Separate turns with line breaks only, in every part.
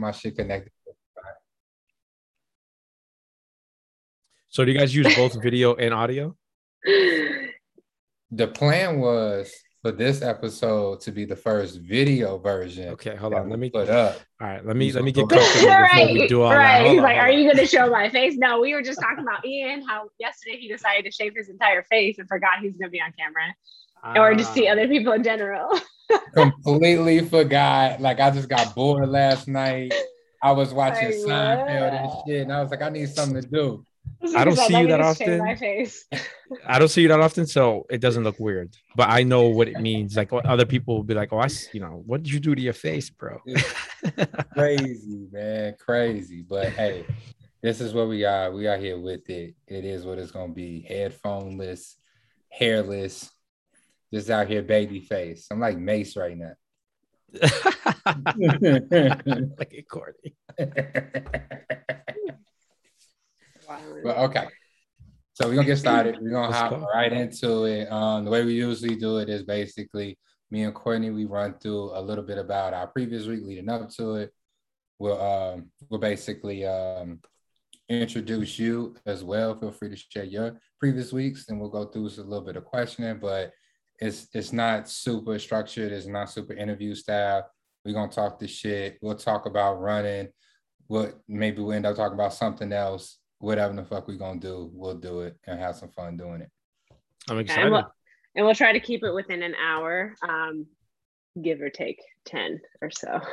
my shit connected.
So do you guys use both video and audio?
The plan was for this episode to be the first video version.
Okay, hold on. Let me
put up.
All right, let me let me get comfortable before
right,
we do all that.
right.
Hold
He's
on,
like, "Are you going to show my face?" No, we were just talking about Ian. How yesterday he decided to shave his entire face and forgot he was going to be on camera, or just see
Ah.
other people in general.
Completely forgot. Like I just got bored last night. I was watching
Like,
Seinfeld and shit, and I was like, I need something to do.
I don't see you that often.
My face.
I don't see you that often, so it doesn't look weird. But I know what it means. Like other people will be like, "Oh, I, s- you know, what did you do to your face, bro?"
Crazy, man, crazy. But hey, this is what we are. We are here with it. It is what it's gonna be. Headphoneless, hairless, just out here, baby face. I'm like Mase right now.
like it, Courtney.
But okay. So we're gonna get started. We're gonna
Let's
hop
go.
right into it. Um, the way we usually do it is basically me and Courtney, we run through a little bit about our previous week leading up to it. We'll um we'll basically um introduce you as well. Feel free to share your previous weeks and we'll go through a little bit of questioning, but it's it's not super structured, it's not super interview style. We're gonna talk this shit. We'll talk about running. What maybe we'll end up talking about something else whatever the fuck we're gonna do, we'll do it and have some fun doing it.
I'm
and
excited.
we'll, and we'll try to keep it within an hour, um, give or take ten or so.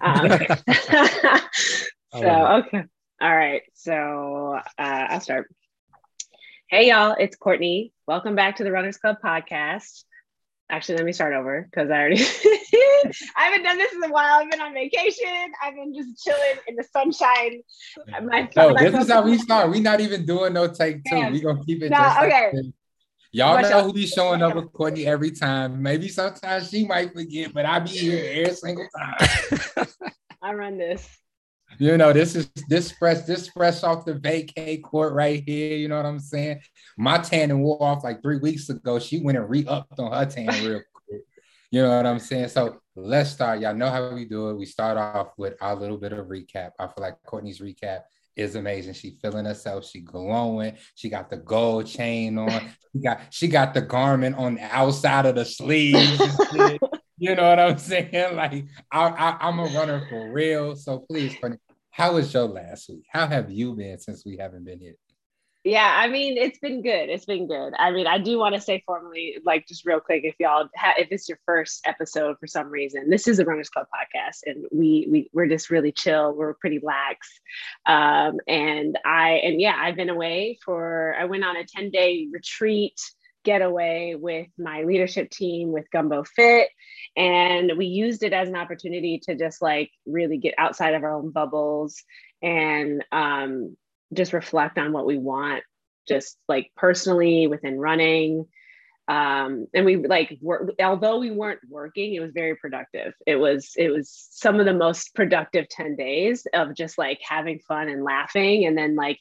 Um, so okay, all right. So uh, I'll start. Hey y'all, it's Courtney. Welcome back to the Runners Club podcast. Actually, let me start over because I already I haven't done this in a while. I've been on vacation. I've been just chilling in the sunshine. My,
No,
my
this is how we start. We're not even doing no take two.
Damn.
We gonna keep it
No,
just like
okay.
this. Y'all know who be showing up with Courtney every time. Maybe sometimes she might forget, but I be here every single time.
I run this.
You know, this is this fresh, this fresh off the vacay court right here. You know what I'm saying? My tanning wore off like three weeks ago. She went and re-upped on her tan real quick. You know what I'm saying? So let's start. Y'all know how we do it. We start off with our little bit of recap. I feel like Courtney's recap is amazing. She feeling herself. She glowing. She got the gold chain on. She got she got the garment on the outside of the sleeves. You know what I'm saying? Like I, I, I'm a runner for real. So please, Courtney, how was your last week? How have you been since we haven't been here?
Yeah, I mean, it's been good. It's been good. I mean, I do want to say formally, like, just real quick, if y'all, ha- if it's your first episode for some reason, this is a Runners Club podcast, and we we we're just really chill. We're pretty lax, um, and I and yeah, I've been away for. I went on a ten day retreat getaway with my leadership team with Gumbo Fit, and we used it as an opportunity to just like really get outside of our own bubbles and um just reflect on what we want just like personally within running. Um and we like work although we weren't working it was very productive. It was it was some of the most productive 10 days of just like having fun and laughing and then like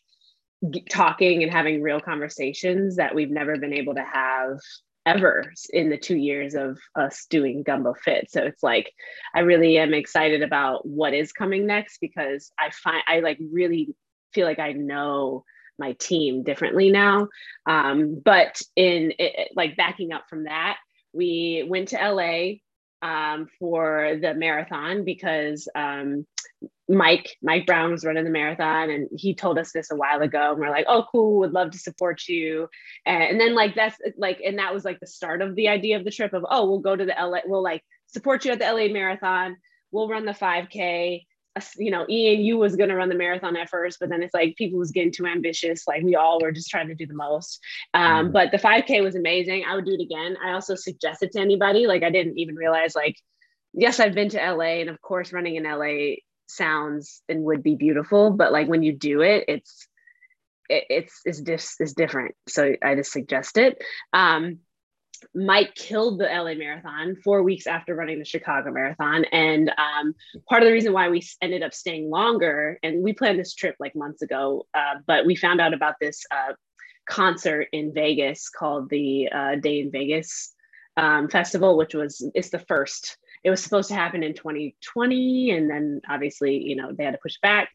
talking and having real conversations that we've never been able to have ever in the two years of us doing gumbo fit so it's like i really am excited about what is coming next because i find i like really feel like I know my team differently now. Um, but in it, like backing up from that, we went to LA um, for the marathon because um, Mike Mike Brown was running the marathon and he told us this a while ago and we're like oh cool would love to support you. And, and then like that's like and that was like the start of the idea of the trip of oh we'll go to the LA we'll like support you at the LA marathon. We'll run the 5k us- you know, Ian, you was gonna run the marathon at first, but then it's like people was getting too ambitious. Like we all were just trying to do the most. Um,
Mhm.
But the 5K was amazing. I would do it again. I also suggested to anybody, like I didn't even realize, like, yes, I've been to LA, and of course, running in LA sounds and would be beautiful, but like when you do it, it's it, it's it's just it's different. So I just suggest it. Um, Mike killed the LA Marathon four weeks after running the Chicago Marathon. And um, part of the reason why we ended up staying longer, and we planned this trip like months ago, uh, but we found out about this uh, concert in Vegas called the uh, Day N Vegas um, Festival, which was it's the first it was supposed to happen in 2020 and then obviously you know they had to push back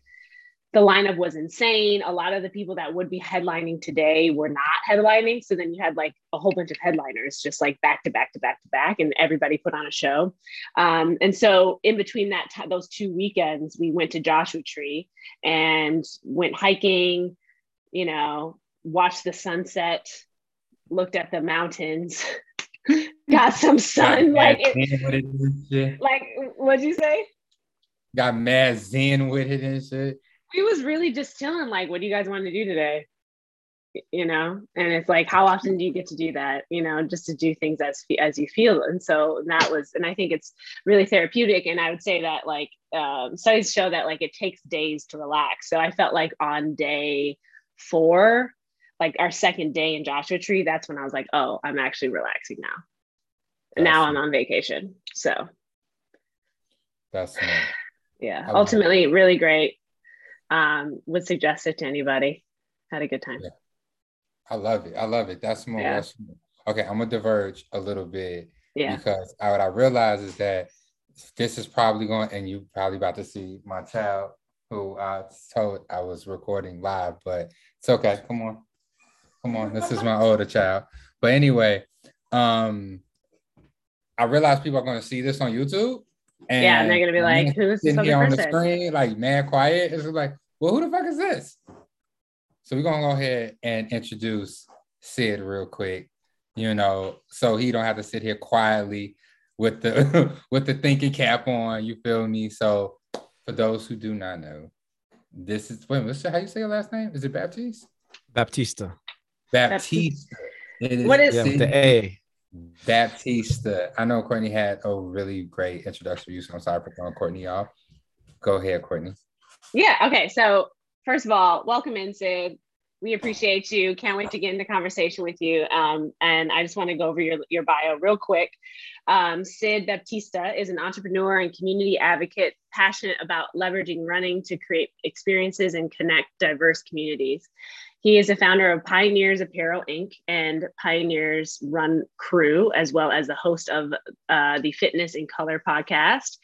the lineup was insane. A lot of the people that would be headlining today were not headlining. So then you had like a whole bunch of headliners just like back to back to back to back, and everybody put on a show. Um, and so in between that, t- those two weekends, we went to Joshua Tree and went hiking, you know, watched the sunset, looked at the mountains. got some sun
Got
like it,
with it and shit.
like what'd you say
Got mad zen with it and shit.
We was really just chilling like what do you guys want to do today? You know and it's like how often do you get to do that you know just to do things as as you feel? And so that was and i think it's really therapeutic. And i would say that like um, studies show that like it takes days to relax. So i felt like on day four like our second day in joshua tree that's when i was like oh i'm actually relaxing now. And now i'm on vacation. So
That's
yeah
I love it.
ultimately really great um would suggest it to anybody had a good time
Yeah. I love it. I love it. That's more.
Yeah.
That's more. Okay, I'm gonna diverge a little bit
yeah
because I, what I realize is that this is probably going, and you probably about to see my child who I told I was recording live, but it's okay. Come on, come on. This is my older child. But anyway, um, I realize people are going to see this on YouTube, and
yeah and they're gonna be like who's this
sitting
other
here on the screen, like mad quiet. It's like, well, who the fuck is this? So we're gonna go ahead and introduce Sid real quick, you know, so he don't have to sit here quietly with the with the thinking cap on. You feel me? So for those who do not know, this is wait, what's how you say your last name? Is it Baptiste?
Baptista.
Baptiste. It is
What is-
Yeah, the A.
Baptista. I know Courtney had a really great introduction for you, so I'm sorry for throwing Courtney off. Go ahead, Courtney.
yeah okay so first of all welcome in sid we appreciate you can't wait to get into conversation with you um, and i just want to go over your, your bio real quick um, sid baptista is an entrepreneur and community advocate passionate about leveraging running to create experiences and connect diverse communities he is the founder of Pioneers Apparel Inc. and Pioneers Run Crew, as well as the host of uh, the Fitness in Color podcast.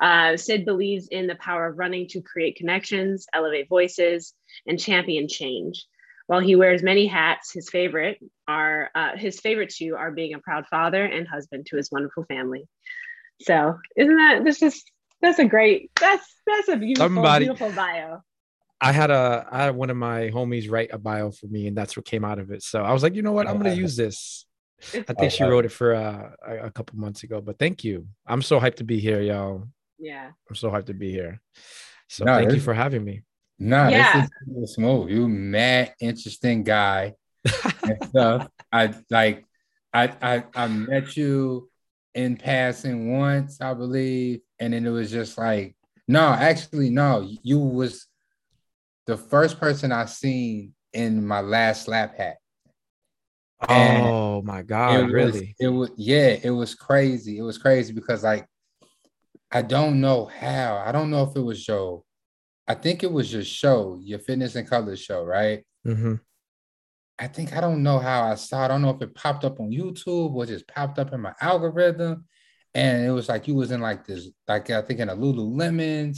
Uh, Sid believes in the power of running to create connections, elevate voices, and champion change. While he wears many hats, his favorite are uh, his favorite two are being a proud father and husband to his wonderful family. So, isn't that this is that's a great that's that's a beautiful
Somebody-
beautiful bio.
I had a I had one of my homies write a bio for me, and that's what came out of it. So I was like, you know what, I'm gonna use this. I think she wrote it for uh, a, a couple months ago, but thank you. I'm so hyped to be here, y'all.
yeah.
I'm so hyped to be here. So
No,
thank you for having me.
No,
Yeah.
this is smooth. You mad interesting guy and stuff. I like I I I met you in passing once, I believe, and then it was just like, no, actually, no, you was the first person I seen in my last lap hat. And
Oh my
it
god,
was,
really?
It was yeah, it was crazy. It was crazy because like I don't know how. I don't know if it was your I think it was your show, your Fitness in Colors show, right?
hmm
I think I don't know how I saw. it. I don't know if it popped up on YouTube or just popped up in my algorithm, and it was like you was in like this, like I think in a Lululemon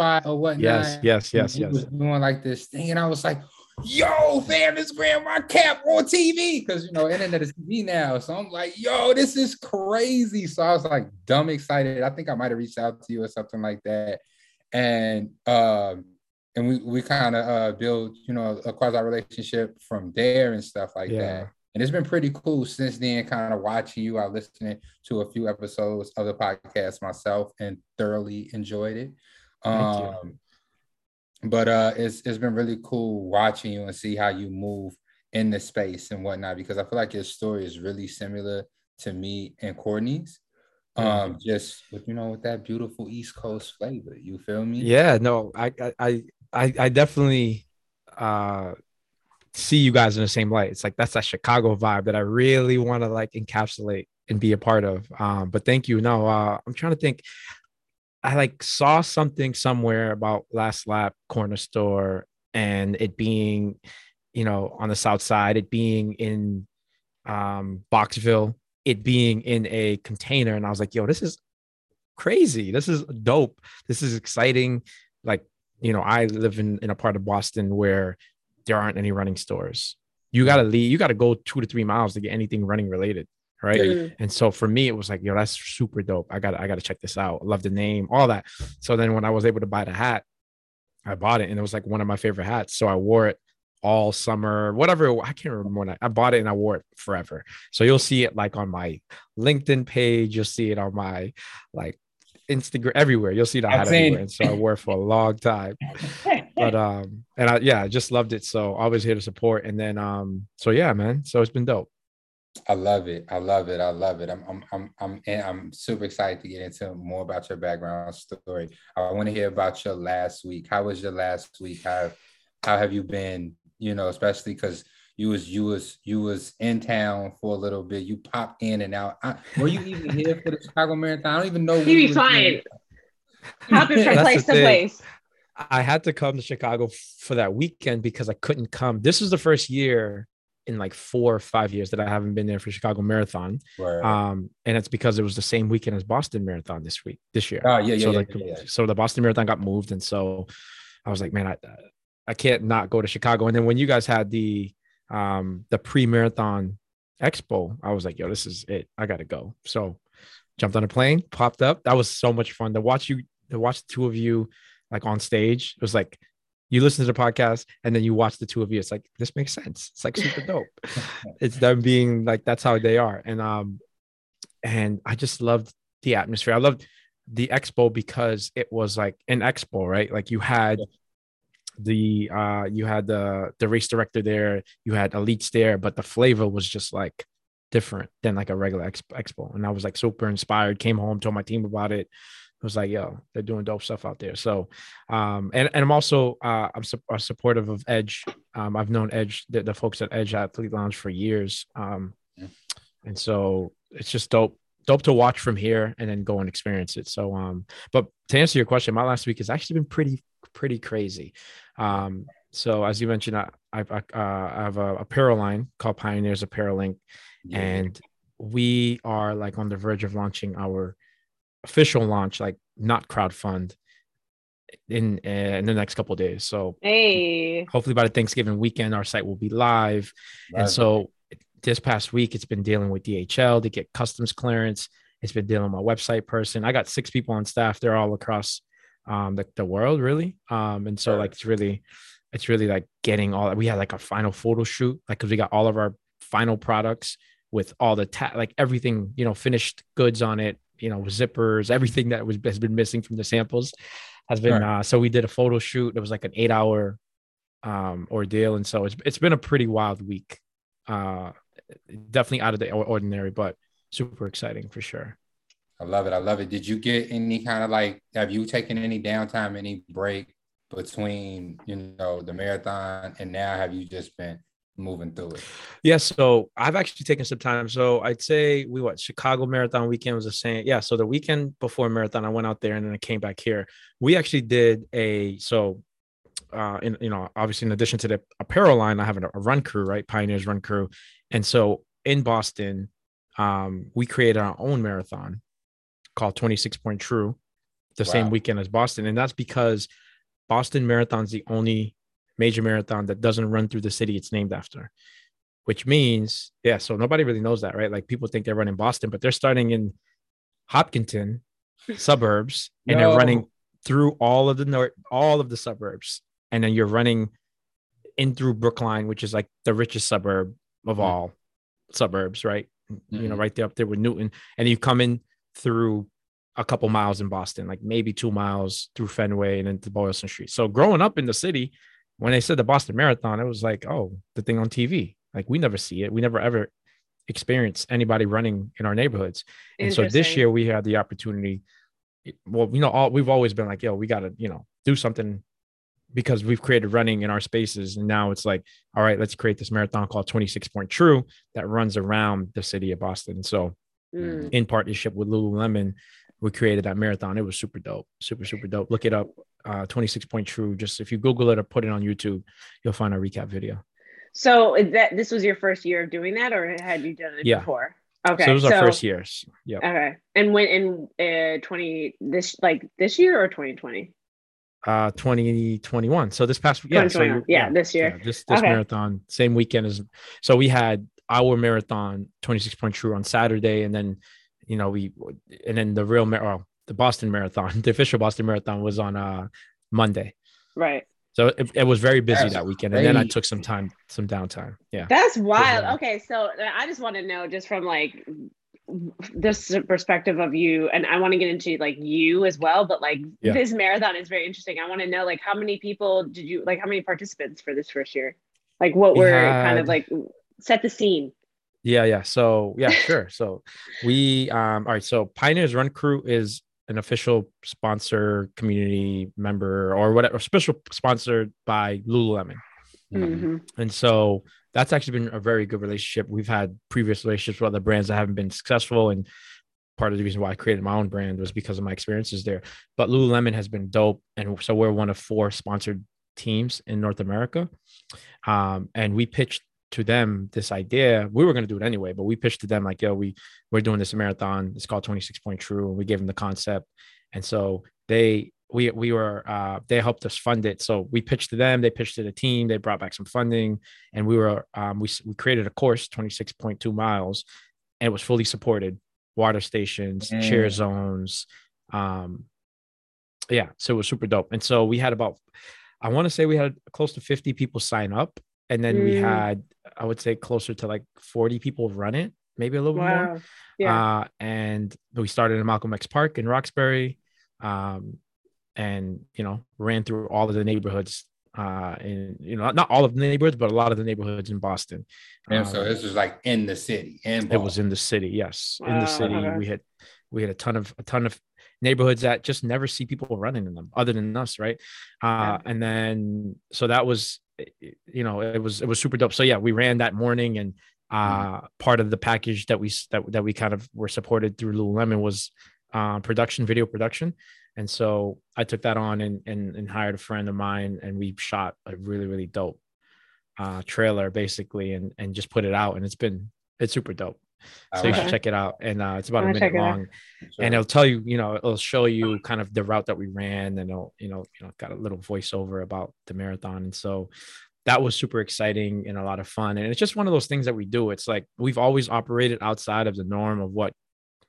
spot or whatnot.
Yes, yes, yes, yes.
was doing like this thing, and I was like, "Yo, fam, this grandma cap on TV," because you know internet is TV now. So I'm like, "Yo, this is crazy." So I was like, dumb excited. I think I might have reached out to you or something like that, and um, and we we kind of uh build, you know, a quasi relationship from there and stuff like
Yeah.
that. And it's been pretty cool since then, kind of watching you. I listening to a few episodes of the podcast myself and thoroughly enjoyed it. Um, but uh, it's it's been really cool watching you and see how you move in the space and whatnot because I feel like your story is really similar to me and Courtney's. Um, just with you know with that beautiful East Coast flavor. You feel me?
Yeah, no, I I I I I definitely uh see you guys in the same light. It's like that's that Chicago vibe that I really want to like encapsulate and be a part of. Um, but thank you. No, uh I'm trying to think. I like saw something somewhere about last lap corner store and it being, you know, on the south side, it being in um Boxville, it being in a container. And I was like, yo, this is crazy. This is dope. This is exciting. Like, you know, I live in, in a part of Boston where there aren't any running stores. You gotta leave, you gotta go two to three miles to get anything running related. Right.
Mm.
And so for me, it was like, yo, that's super dope. I got I gotta check this out. I love the name, all that. So then when I was able to buy the hat, I bought it and it was like one of my favorite hats. So I wore it all summer, whatever. I can't remember when I, I bought it and I wore it forever. So you'll see it like on my LinkedIn page. You'll see it on my like Instagram, everywhere. You'll see the
I've
hat everywhere.
it.
And so I wore it for a long time. But um, and I yeah, I just loved it. So always here to support. And then um, so yeah, man. So it's been dope.
I love it. I love it. I love it. I'm I'm I'm I'm and I'm super excited to get into more about your background story. I want to hear about your last week. How was your last week? How how have you been? You know, especially because you was you was you was in town for a little bit. You popped in and out. I, were you even here for the Chicago Marathon? I don't even know.
You be fine.
here.
Hopping from place to place.
I had to come to Chicago for that weekend because I couldn't come. This was the first year in like four or five years that I haven't been there for Chicago Marathon.
Word.
Um, and it's because it was the same weekend as Boston Marathon this week, this year.
oh yeah, yeah,
so
yeah,
like,
yeah, yeah.
so the Boston Marathon got moved, and so I was like, man, I I can't not go to Chicago. And then when you guys had the um the pre-marathon expo, I was like, yo, this is it. I gotta go. So jumped on a plane, popped up. That was so much fun to watch you to watch the two of you like on stage. It was like you listen to the podcast and then you watch the two of you. It's like this makes sense. It's like super dope. it's them being like that's how they are. And um and I just loved the atmosphere. I loved the expo because it was like an expo, right? Like you had the uh you had the the race director there, you had elites there, but the flavor was just like different than like a regular expo, expo. And I was like super inspired. Came home, told my team about it. I was like, yo, they're doing dope stuff out there. So, um, and, and I'm also uh, I'm su- uh, supportive of Edge. Um, I've known Edge, the, the folks at Edge Athlete Lounge for years. Um,
Yeah.
and so it's just dope, dope to watch from here and then go and experience it. So, um, but to answer your question, my last week has actually been pretty, pretty crazy. Um, so as you mentioned, I, I've, I, uh, I have a apparel line called Pioneers Apparel Inc.
Yeah.
and we are like on the verge of launching our official launch, like not crowdfund, in uh, in the next couple of days. So
Hey.
hopefully by the Thanksgiving weekend, our site will be live.
Love
and so this past week, it's been dealing with DHL to get customs clearance. It's been dealing with my website person. I got six people on staff. They're all across um, the, the world, really. Um, and so like it's really, it's really like getting all. We had like a final photo shoot, like because we got all of our final products with all the ta- like everything, you know, finished goods on it. You know, zippers, everything that was has been missing from the samples has been.
Right.
Uh, so we did a photo shoot. It was like an eight hour um ordeal and so it's it's been a pretty wild week uh definitely out of the ordinary but super exciting for sure
I love it. I love it. Did you get any kind of like, have you taken any downtime, any break between, you know, the marathon and now have you just been moving through it?
yeah so i've actually taken some time. So i'd say we what chicago marathon weekend was the same. Yeah so the weekend before marathon i went out there and then i came back here. We actually did a so uh in you know obviously in addition to the apparel line i have a, a run crew right? Pioneers run crew. And so in boston um we created our own marathon called 26 point true the same weekend as boston. And that's because boston marathon's the only major marathon that doesn't run through the city it's named after which means yeah so nobody really knows that right like people think they're running boston but they're starting in hopkinton suburbs and
No.
they're running through all of the north all of the suburbs and then you're running in through brookline which is like the richest suburb of
Mhm.
all suburbs right you know
Mhm.
right there up there with newton and you come in through a couple miles in boston like maybe two miles through fenway and into boylston street so growing up in the city when they said the boston marathon it was like oh the thing on tv like we never see it. We never ever experience anybody running in our neighborhoods. And so this year we had the opportunity well you know all we've always been like yo we got to you know do something because we've created running in our spaces. And now it's like all right let's create this marathon called 26 point true that runs around the city of boston. And so
Mm.
in partnership with lululemon we created that marathon it was super dope super super dope look it up uh 26 point true just if you google it or put it on youtube you'll find a recap video
So is that this was your first year of doing that, or had you done it
Yeah.
before? Okay.
So it was our first years. Yeah.
Okay. And when in uh 20 this like this year or 2020?
Uh 2021. So this past yeah, so
2021. yeah, this year.
yeah, this this
Okay.
marathon, same weekend as so we had our marathon 26 point true on Saturday, and then you know, we and then the real mar- oh, the Boston Marathon, the official Boston Marathon was on uh Monday.
Right.
So it, it was very busy
That's
that weekend. And then I took some time, some downtime. Yeah.
That's wild.
Yeah.
Okay, so uh, I just want to know just from like this perspective of you and I want to get into like you as well, but like
Yeah.
this marathon is very interesting. I want to know like how many people did you like how many participants for this first year? Like what
We
were kind of like set the scene.
Yeah, yeah. So yeah, sure. So we um all right. So Pioneers Run Crew is an official sponsor, community member, or whatever, special sponsored by Lululemon.
Mhm.
And so that's actually been a very good relationship. We've had previous relationships with other brands that haven't been successful. And part of the reason why I created my own brand was because of my experiences there. But Lululemon has been dope. And so we're one of four sponsored teams in North America. Um, and we pitched to them this idea. We were going to do it anyway, but we pitched to them like, yo, we we're doing this marathon. It's called 26 Point True. And we gave them the concept. And so they we we were uh they helped us fund it. So we pitched to them, they pitched to the team, they brought back some funding, and we were um we we created a course, 26.2 miles, and it was fully supported. Water stations, cheer
Mm.
zones. Um yeah, so it was super dope. And so we had about I want to say we had close to 50 people sign up. And then we
Mm.
had, I would say, closer to like 40 people run it, maybe a little bit more.
Wow. Yeah.
Uh, and we started in Malcolm X Park in Roxbury, um, and you know ran through all of the neighborhoods, uh, in you know not all of the neighborhoods, but a lot of the neighborhoods in Boston.
And so
Um,
this was like in the city. And
it was in the city, yes, in the
Wow,
city.
okay.
We had we had a ton of a ton of neighborhoods that just never see people running in them, other than us, right? Uh,
Yeah.
and then so that was, you know, it was it was super dope. So yeah, we ran that morning and uh part of the package that we that, that we kind of were supported through lululemon was uh production video production. And so i took that on and and, and hired a friend of mine and we shot a really really dope uh trailer basically and and just put it out and it's been it's super dope so you should check it out and uh it's about a
I'll check
minute
it out.
long and it'll tell you you know it'll show you kind of the route that we ran and it'll you know you know got a little voiceover about the marathon and so that was super exciting and a lot of fun and it's just one of those things that we do it's like we've always operated outside of the norm of what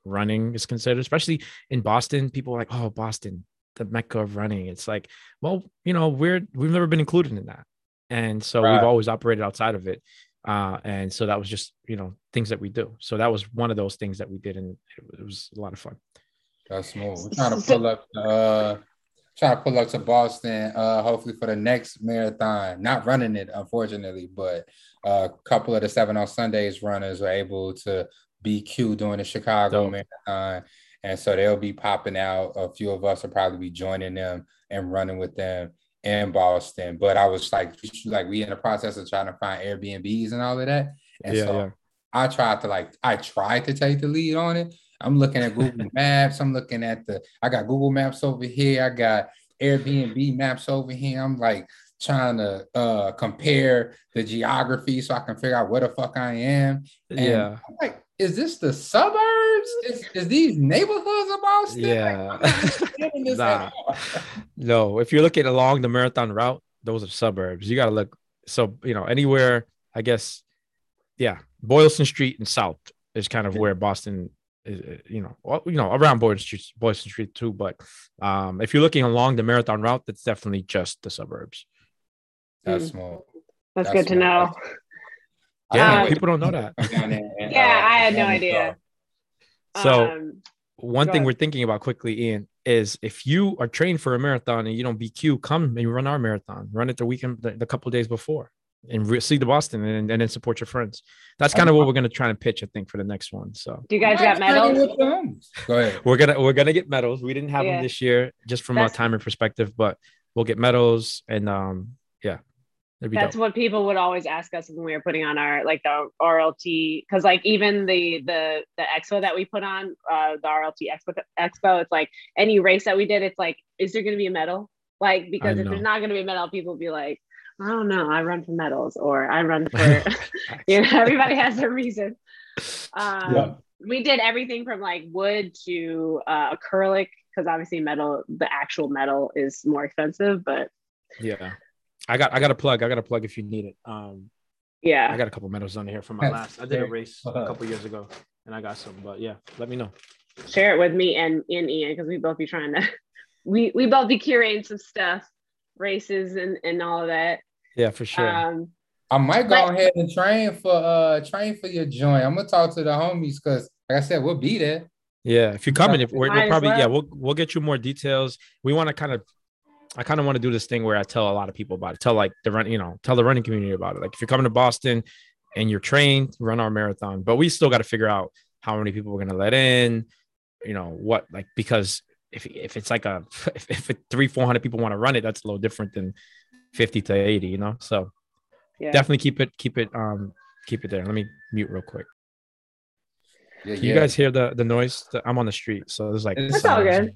running is considered especially in boston people are like oh boston the mecca of running it's like well you know we're we've never been included in that and so
Right.
we've always operated outside of it uh and so that was just you know things that we do so that was one of those things that we did and it, it was a lot of fun
That's smooth. We're trying to pull up uh trying to pull up to Boston uh hopefully for the next marathon. Not running it, unfortunately, but uh, a couple of the seven on Sundays runners were able to be BQ during the Chicago
Dope.
marathon. And so they'll be popping out. A few of us will probably be joining them and running with them in Boston. But I was like, like we in the process of trying to find Airbnbs and all of that. And
yeah
so
yeah
I tried to like I tried to take the lead on it. I'm looking at Google Maps. I'm looking at the I got Google Maps over here. I got Airbnb maps over here. I'm like trying to uh compare the geography so I can figure out where the fuck I am. And
yeah
I'm like, is this the suburbs? Is, is these neighborhoods of Boston?
Yeah.
I'm not understanding this at
Nah. no if you're looking along the marathon route those are suburbs you got to look so you know anywhere i guess yeah boylston street and south is kind of
Yeah.
where boston is uh, you know well, you know around boylston street boylston street too but um if you're looking along the marathon route that's definitely just the suburbs
That's
Mm.
small.
That's,
That's
good to know.
yeah
Um,
people don't know that
Yeah, I had no idea.
so
um,
one thing
ahead.
we're thinking about quickly ian is if you are trained for a marathon and you don't bq come and run our marathon run it the weekend the, the couple days before and re- see the boston and, and then support your friends that's kind of what we're going to try and pitch i think for the next one so
do you guys got medals?
Go ahead.
we're gonna we're gonna get medals we didn't have
Yeah.
them this year just from
That's-
a timing perspective but we'll get medals and um yeah
That's
dope.
what people would always ask us when we were putting on our like the RLT because like even the the the expo that we put on uh the RLT expo expo it's like any race that we did it's like is there going to be a medal like because if
know.
there's not going to be a medal people will be like I don't know I run for medals or I run for you know everybody has their reason Um, yeah. We did everything from like wood to uh, acrylic because obviously metal, the actual metal is more expensive. But
yeah, I got I got a plug. I got a plug if you need it. Um,
yeah,
I got a couple medals on here from my last. I did a race a couple years ago, and I got some. But yeah, let me know.
Share it with me and, and Ian because we both be trying to. We we both be curating some stuff, races and and all of that.
Yeah, for sure. Um,
I might go but, ahead and train for uh train for your joint. I'm gonna talk to the homies because like I said, we'll be there.
Yeah, if you're coming, if we're, we're probably well. yeah, we'll we'll get you more details. We want to kind of, I kind of want to do this thing where I tell a lot of people about it. Tell like the run, you know, tell the running community about it. Like if you're coming to Boston and you're trained, run our marathon. But we still got to figure out how many people we're gonna let in. You know what, like because if if it's like a if, if three four hundred people want to run it, that's a little different than fifty to eighty. You know, so yeah. definitely keep it keep it um keep it there. Let me mute real quick. Yeah, you guys hear the the noise? I'm on the street, so there's like
it's all good.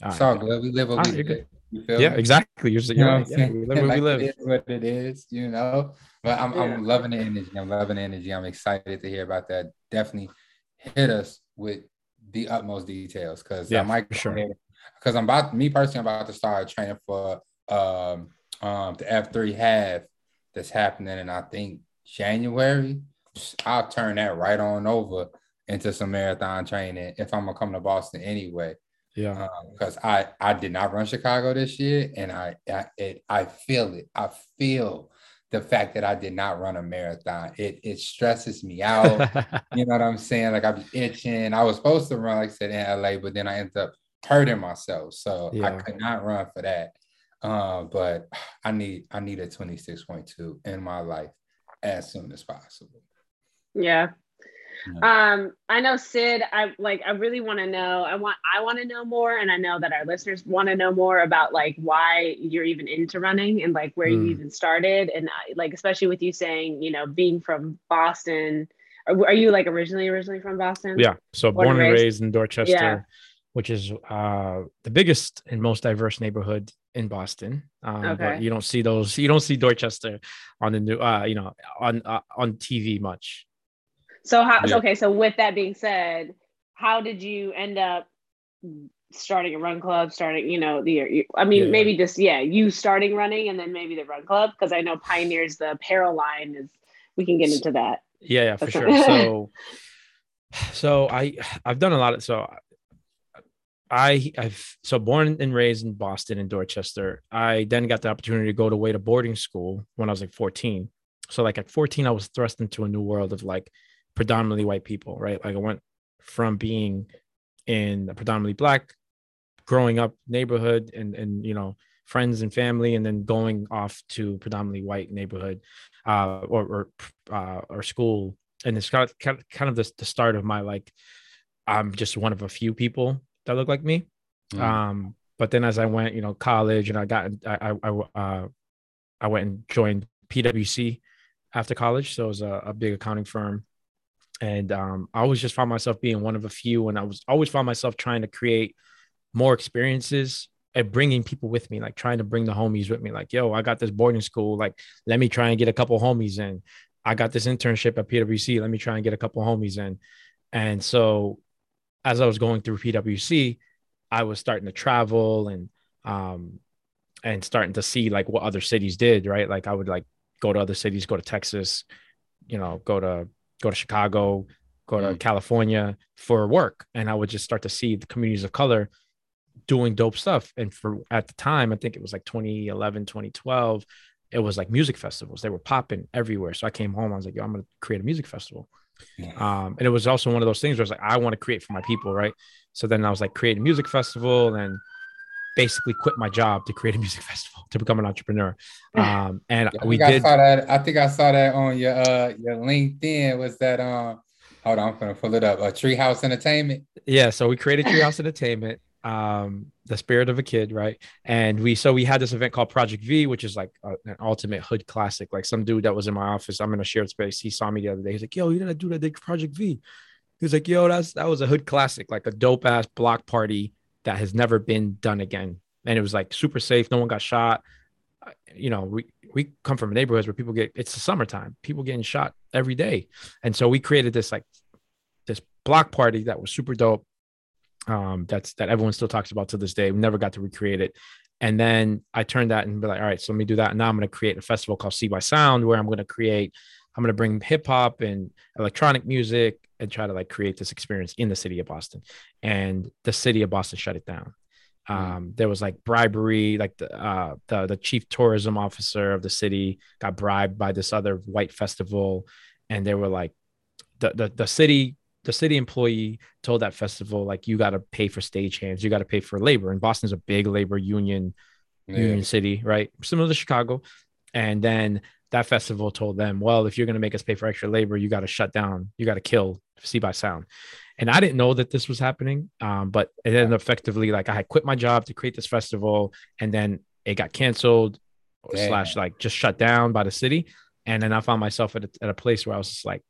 It's all good. We live over
here. Yeah, exactly. You're, you're right. Yeah, we live where
like
we live.
It is what it is, you know. But I'm, yeah. I'm loving the energy. I'm loving the energy. I'm excited to hear about that. Definitely hit us with the utmost details because yeah, I might sure. Because I'm about me personally, I'm about to start training for um um the F3 half that's happening in I think January. I'll turn that right on over into some marathon training if I'm gonna come to Boston anyway.
Yeah,
because um, I I did not run Chicago this year, and I I, it, I feel it. I feel the fact that I did not run a marathon. It it stresses me out. you know what I'm saying? Like I'm itching. I was supposed to run, like I said, in LA, but then I ended up hurting myself, so yeah. I could not run for that. Uh, but I need I need a 26.2 in my life as soon as possible.
Yeah. yeah. Um, I know Sid, I like I really want to know. I want I want to know more, and I know that our listeners want to know more about like why you're even into running and like where mm. you even started, and like especially with you saying, you know, being from Boston. Are, are you like originally originally from Boston?
Yeah. So born, born and raised. raised in Dorchester. Yeah which is uh, the biggest and most diverse neighborhood in Boston. Um, okay. But you don't see those. You don't see Dorchester on the new, uh, you know, on uh, on TV much.
So how? Yeah. Okay. So with that being said, how did you end up starting a run club? Starting, you know, the. I mean, yeah. maybe just yeah, you starting running and then maybe the run club because I know Pioneers the apparel line is. We can get into that.
Yeah, yeah, for sure. So, so I I've done a lot of so I I've so born and raised in Boston in Dorchester. I then got the opportunity to go to way to boarding school when I was like 14. So like at 14, I was thrust into a new world of like predominantly white people, right? Like I went from being in a predominantly black growing up neighborhood and and you know friends and family and then going off to predominantly white neighborhood uh or or, uh, or school and it's kind of kind of the, the start of my like i'm just one of a few people that look like me. Mm. Um, but then as I went, you know, college and I got, I, I, uh, I went and joined PwC after college. So it was a, a big accounting firm. And um, I always just found myself being one of a few. And I was always found myself trying to create more experiences and bringing people with me, like trying to bring the homies with me. Like, yo, I got this boarding school. Like, let me try and get a couple homies in. I got this internship at PwC. Let me try and get a couple homies in. And so as I was going through PwC, I was starting to travel and um and starting to see like what other cities did, right? Like I would like go to other cities, go to Texas, you know, go to go to Chicago, go to mm. California for work, and I would just start to see the communities of color doing dope stuff. And for at the time, I think it was like 2011, 2012, it was like music festivals. They were popping everywhere. So I came home, I was like, yo, I'm gonna create a music festival. Um, and it was also one of those things where I was like, I want to create for my people, right? So then I was like, create a music festival and basically quit my job to create a music festival to become an entrepreneur. Um, and yeah, we did.
I saw that. I think I saw that on your uh your LinkedIn. Was that um? Hold on, I'm gonna pull it up. A Treehouse Entertainment.
Yeah, so we created Treehouse Entertainment um the spirit of a kid right? And we so we had this event called project v which is like a, an ultimate hood classic. Like some dude that was in my office i'm in a shared space he saw me the other day. He's like yo you that dude that did project v. He's like yo that's that was a hood classic like a dope ass block party that has never been done again. And it was like super safe no one got shot. You know we we come from neighborhoods where people get it's the summertime people getting shot every day. And so we created this like this block party that was super dope. Um, that's that everyone still talks about to this day. We never got to recreate it. And then I turned that and be like, all right, so let me do that. And now I'm going to create a festival called See by Sound, where I'm going to create, I'm going to bring hip hop and electronic music and try to like create this experience in the city of Boston. And the city of Boston shut it down. Mm. Um, there was like bribery, like the, uh, the the chief tourism officer of the city got bribed by this other white festival, and they were like, the the, the city the city employee told that festival like you got to pay for stagehands, you got to pay for labor, and Boston's a big labor union yeah. union city, right? Similar to Chicago, and then that festival told them, well, if you're going to make us pay for extra labor, you got to shut down, you got to kill See by Sound. And I didn't know that this was happening. Um, but it ended effectively like I had quit my job to create this festival and then it got canceled Damn. slash like just shut down by the city. And then I found myself at a, at a place where I was just like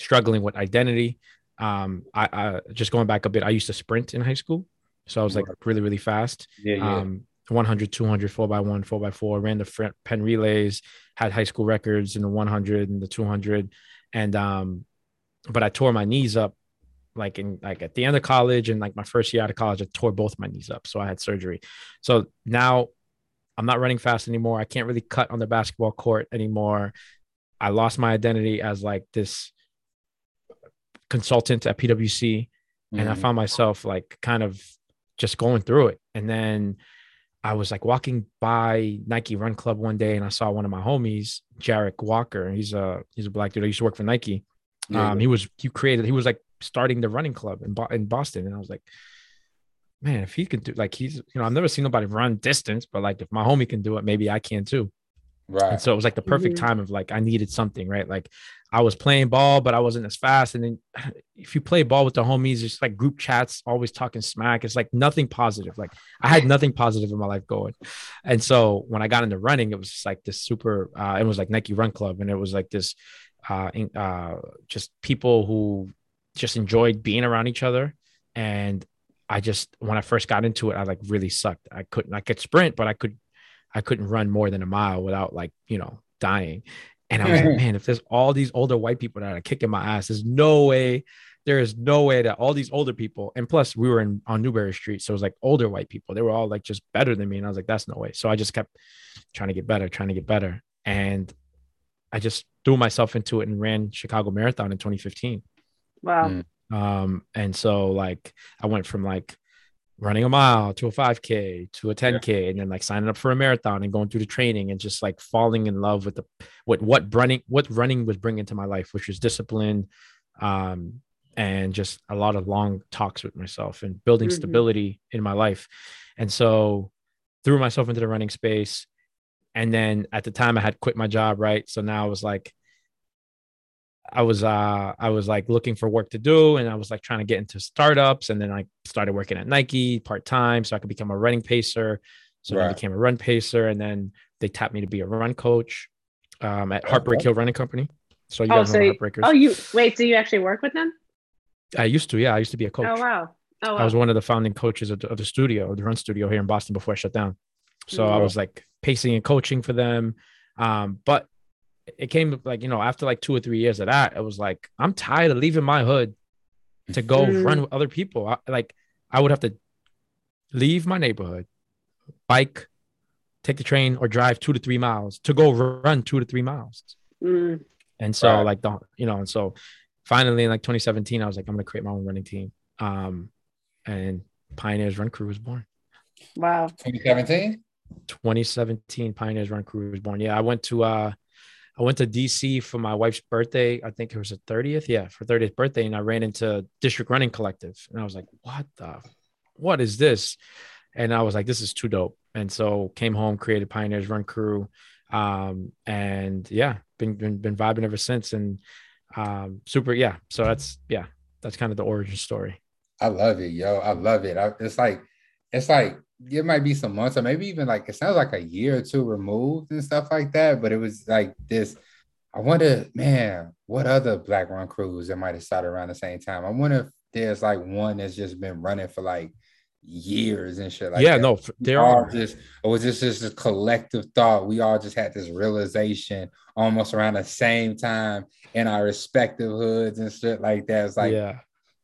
struggling with identity. Um, I, I just going back a bit, I used to sprint in high school. So I was like really, really fast. Yeah, yeah. Um, 100, 200, 4 by 1 4 by 4 ran the Penn Relays, had high school records in the 100 and the 200. And, um, but I tore my knees up like in like at the end of college and like my first year out of college, I tore both my knees up. So I had surgery. So now I'm not running fast anymore. I can't really cut on the basketball court anymore. I lost my identity as like this consultant at PwC. Mm-hmm. And I mm-hmm. found myself like kind of just going through it. And then I was like walking by Nike Run Club one day and I saw one of my homies, Jarek Walker. He's a he's a black dude. I used to work for Nike. Yeah. Um, he was he created he was like starting the running club in, in Boston, and I was like, man, if he can do like he's you know I've never seen nobody run distance, but like if my homie can do it, maybe I can too. Right. And so it was like the perfect mm-hmm. time of like I needed something, right? Like I was playing ball, but I wasn't as fast. And then if you play ball with the homies, it's like group chats, always talking smack. It's like nothing positive. Like I had nothing positive in my life going. And so when I got into running, it was just like this super. Uh, it was like Nike Run Club, and it was like this, uh, uh, just people who just enjoyed being around each other. And I just when I first got into it, I like really sucked. I couldn't. I could sprint, but I could I couldn't run more than a mile without like, you know, dying. And I was like, man, if there's all these older white people that are kicking my ass, there's no way, there is no way that all these older people, and plus we were in on Newbury Street, so it was like older white people. They were all like just better than me, and I was like, that's no way. So I just kept trying to get better, trying to get better, and I just threw myself into it and ran Chicago Marathon in 2015. Wow. Mm. Um, and so like I went from like running a mile to a 5k to a 10k yeah. and then like signing up for a marathon and going through the training and just like falling in love with the what what running what running was bringing to my life which was discipline um and just a lot of long talks with myself and building mm-hmm. stability in my life and so threw myself into the running space and then at the time i had quit my job right so now i was like I was uh I was like looking for work to do and I was like trying to get into startups and then I started working at Nike part-time so I could become a running pacer. So right. I became a run pacer and then they tapped me to be a run coach um, at Heartbreak Hill Running Company. So you oh,
guys so know Heartbreakers. Oh, you wait, so you actually work with them?
I used to, yeah. I used to be a coach.
Oh wow. Oh, wow.
I was one of the founding coaches of the, of the studio, the run studio here in Boston before I shut down. So mm-hmm. I was like pacing and coaching for them. Um, but it came like you know after like two or three years of that it was like i'm tired of leaving my hood to go mm. run with other people. I, like i would have to leave my neighborhood bike take the train or drive two to three miles to go run two to three miles. Mm. and so right. like the you know and so finally in like 2017 i was like i'm gonna create my own running team. Um and pioneers run crew was born.
Wow.
2017
2017 pioneers run crew was born. Yeah i went to uh I went to DC for my wife's birthday. I think it was the 30th. Yeah, for 30th birthday. And I ran into District Running Collective. And I was like, what the, what is this? And I was like, this is too dope. And so came home, created Pioneers Run Crew. Um, and yeah, been, been, been vibing ever since. And um, super, yeah. So that's, yeah, that's kind of the origin story.
I love it, yo. I love it. I, it's like, it's like it might be some months or maybe even like it sounds like a year or two removed and stuff like that. But it was like this. I wonder, man, what other black run crews that might have started around the same time? I wonder if there's like one that's just been running for like years and shit like
yeah,
that.
no, there
all
are.
just it was just just a collective thought. We all just had this realization almost around the same time in our respective hoods and shit like that. It's like
yeah,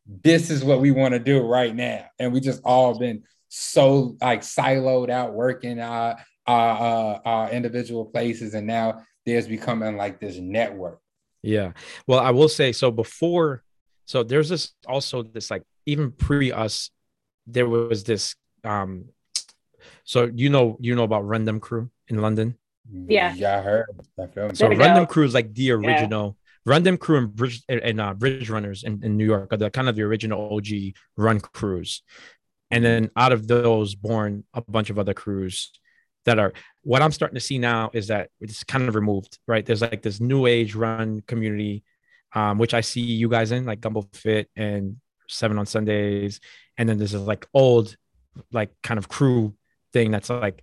this is what we want to do right now. And we just all been so like siloed out working our, our, uh, our individual places. And now there's becoming like this network.
yeah. Well, I will say so before. So there's this also this like even pre us, there was this. um So you know you know about Run Dem Crew in London.
Yeah.
Yeah, I heard. I feel me.
So
Run
Dem
go.
Crew is like the original. Run Dem Crew and Bridge and uh, Bridge Runners in, in New York are the kind of the original OG run crews, and then out of those born a bunch of other crews that are. What I'm starting to see now is that it's kind of removed, right? There's like this new age run community, um, which I see you guys in, like Gumbo Fit and Seven on Sundays, and then there's this like old, like kind of crew thing that's like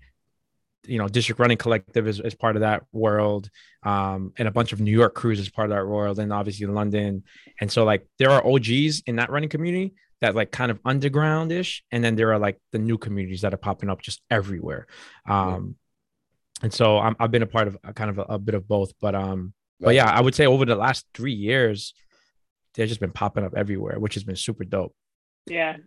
you know district running collective is, is part of that world um and a bunch of new york crews is part of that world and obviously london and so like there are og's in that running community that like kind of underground-ish and then there are like the new communities that are popping up just everywhere. Um and so I'm, i've been a part of a, kind of a, a bit of both but um but yeah i would say over the last three years they've just been popping up everywhere which has been super dope.
Yeah.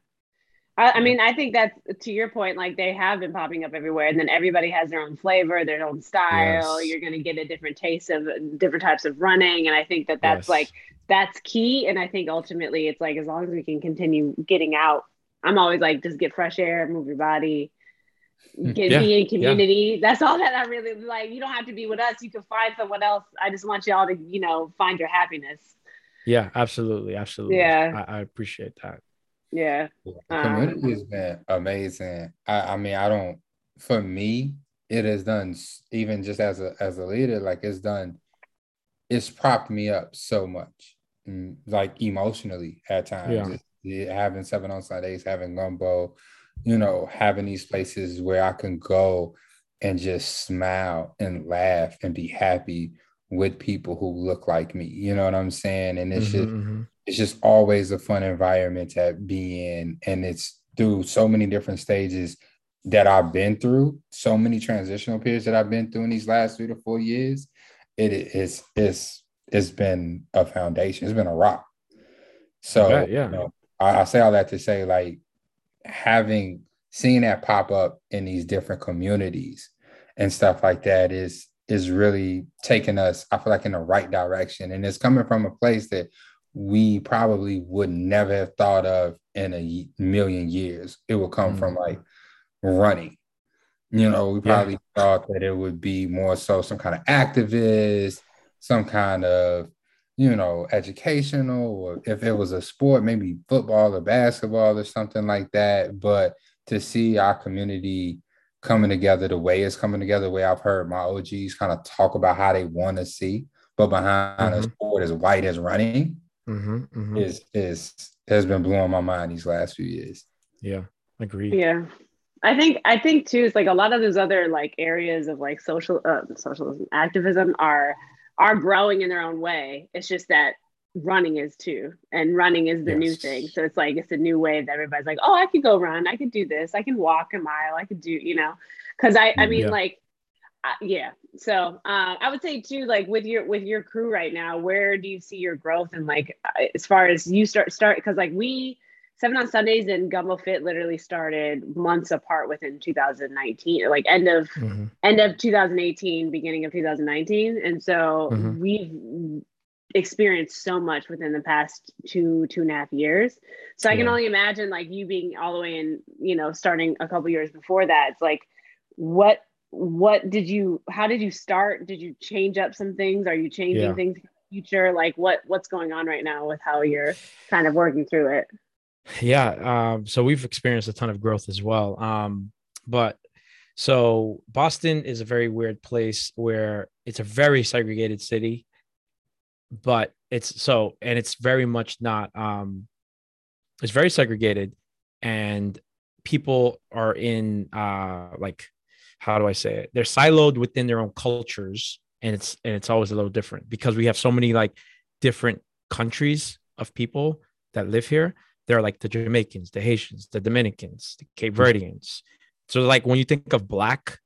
I, I mean, I think that's to your point, like they have been popping up everywhere, and then everybody has their own flavor, their own style.
Yes.
You're going to get a different taste of different types of running. And I think that that's
Yes.
like, that's key. And I think ultimately it's like, as long as we can continue getting out, I'm always like, just get fresh air, move your body, hmm. get
Yeah,
be in community. That's all that I really like. You don't have to be with us. You can find someone else. I just want y'all to, you know, find your happiness.
yeah absolutely absolutely
Yeah.
I, I appreciate that
Yeah.
The
Um,
community has been amazing. I, I mean, I don't. For me, it has done even just as a as a leader. Like it's done. It's propped me up so much, mm, like emotionally at times.
Yeah.
It's- yeah, having seven on Sundays, having gumbo, you know, having these places where I can go and just smile and laugh and be happy with people who look like me. You know what I'm saying? And it's
Mhm,
just
mhm.
It's just always a fun environment to be in. And it's through so many different stages that I've been through so many transitional periods that I've been through in these last three to four years it is it's it's been a foundation. It's been a rock. So
bet, yeah.
you know, I, I say all that to say like having seeing that pop up in these different communities and stuff like that is is really taking us i feel like in the right direction. And it's coming from a place that we probably would never have thought of in a million years it would come from
Mm.
like running you know we
Yeah.
probably thought that it would be more so some kind of activist some kind of you know educational or if it was a sport maybe football or basketball or something like that but to see our community coming together the way it's coming together the way i've heard my og's kind of talk about how they want to see but behind a
Mhm.
sport as white as running
Mhm, mhm.
is is has been blowing my mind these last few years
Yeah, agreed.
Yeah. I think I think too it's like a lot of those other like areas of like social uh, socialism activism are are growing in their own way. It's just that running is too and running is the new thing. So it's like it's a new wave that everybody's like, "Oh, I could go run. I could do this. I can walk a mile. I could do, you know." Cuz I I mean
Yeah.
like yeah. So, uh, I would say too like with your with your crew right now, where do you see your growth and like uh, as far as you start start cuz like we Seven on Sundays and Gumbo Fit literally started months apart within 2019, like end of
Mhm.
end of 2018, beginning of 2019, and so
Mhm.
we've experienced so much within the past two two and a half years. So I can only imagine like you being all the way in, you know, starting a couple years before that. It's like, what what did you? How did you start? Did you change up some things? Are you changing
Yeah.
things? in the Future, like what what's going on right now with how you're kind of working through it?
Yeah. Um, so we've experienced a ton of growth as well. Um, but so Boston is a very weird place where it's a very segregated city, but it's so and it's very much not um it's very segregated and people are in uh like how do I say it? They're siloed within their own cultures and it's and it's always a little different because we have so many like different countries of people that live here There are like the Jamaicans, the Haitians, the Dominicans, the Cape mm-hmm. Verdeans. So like when you think of black,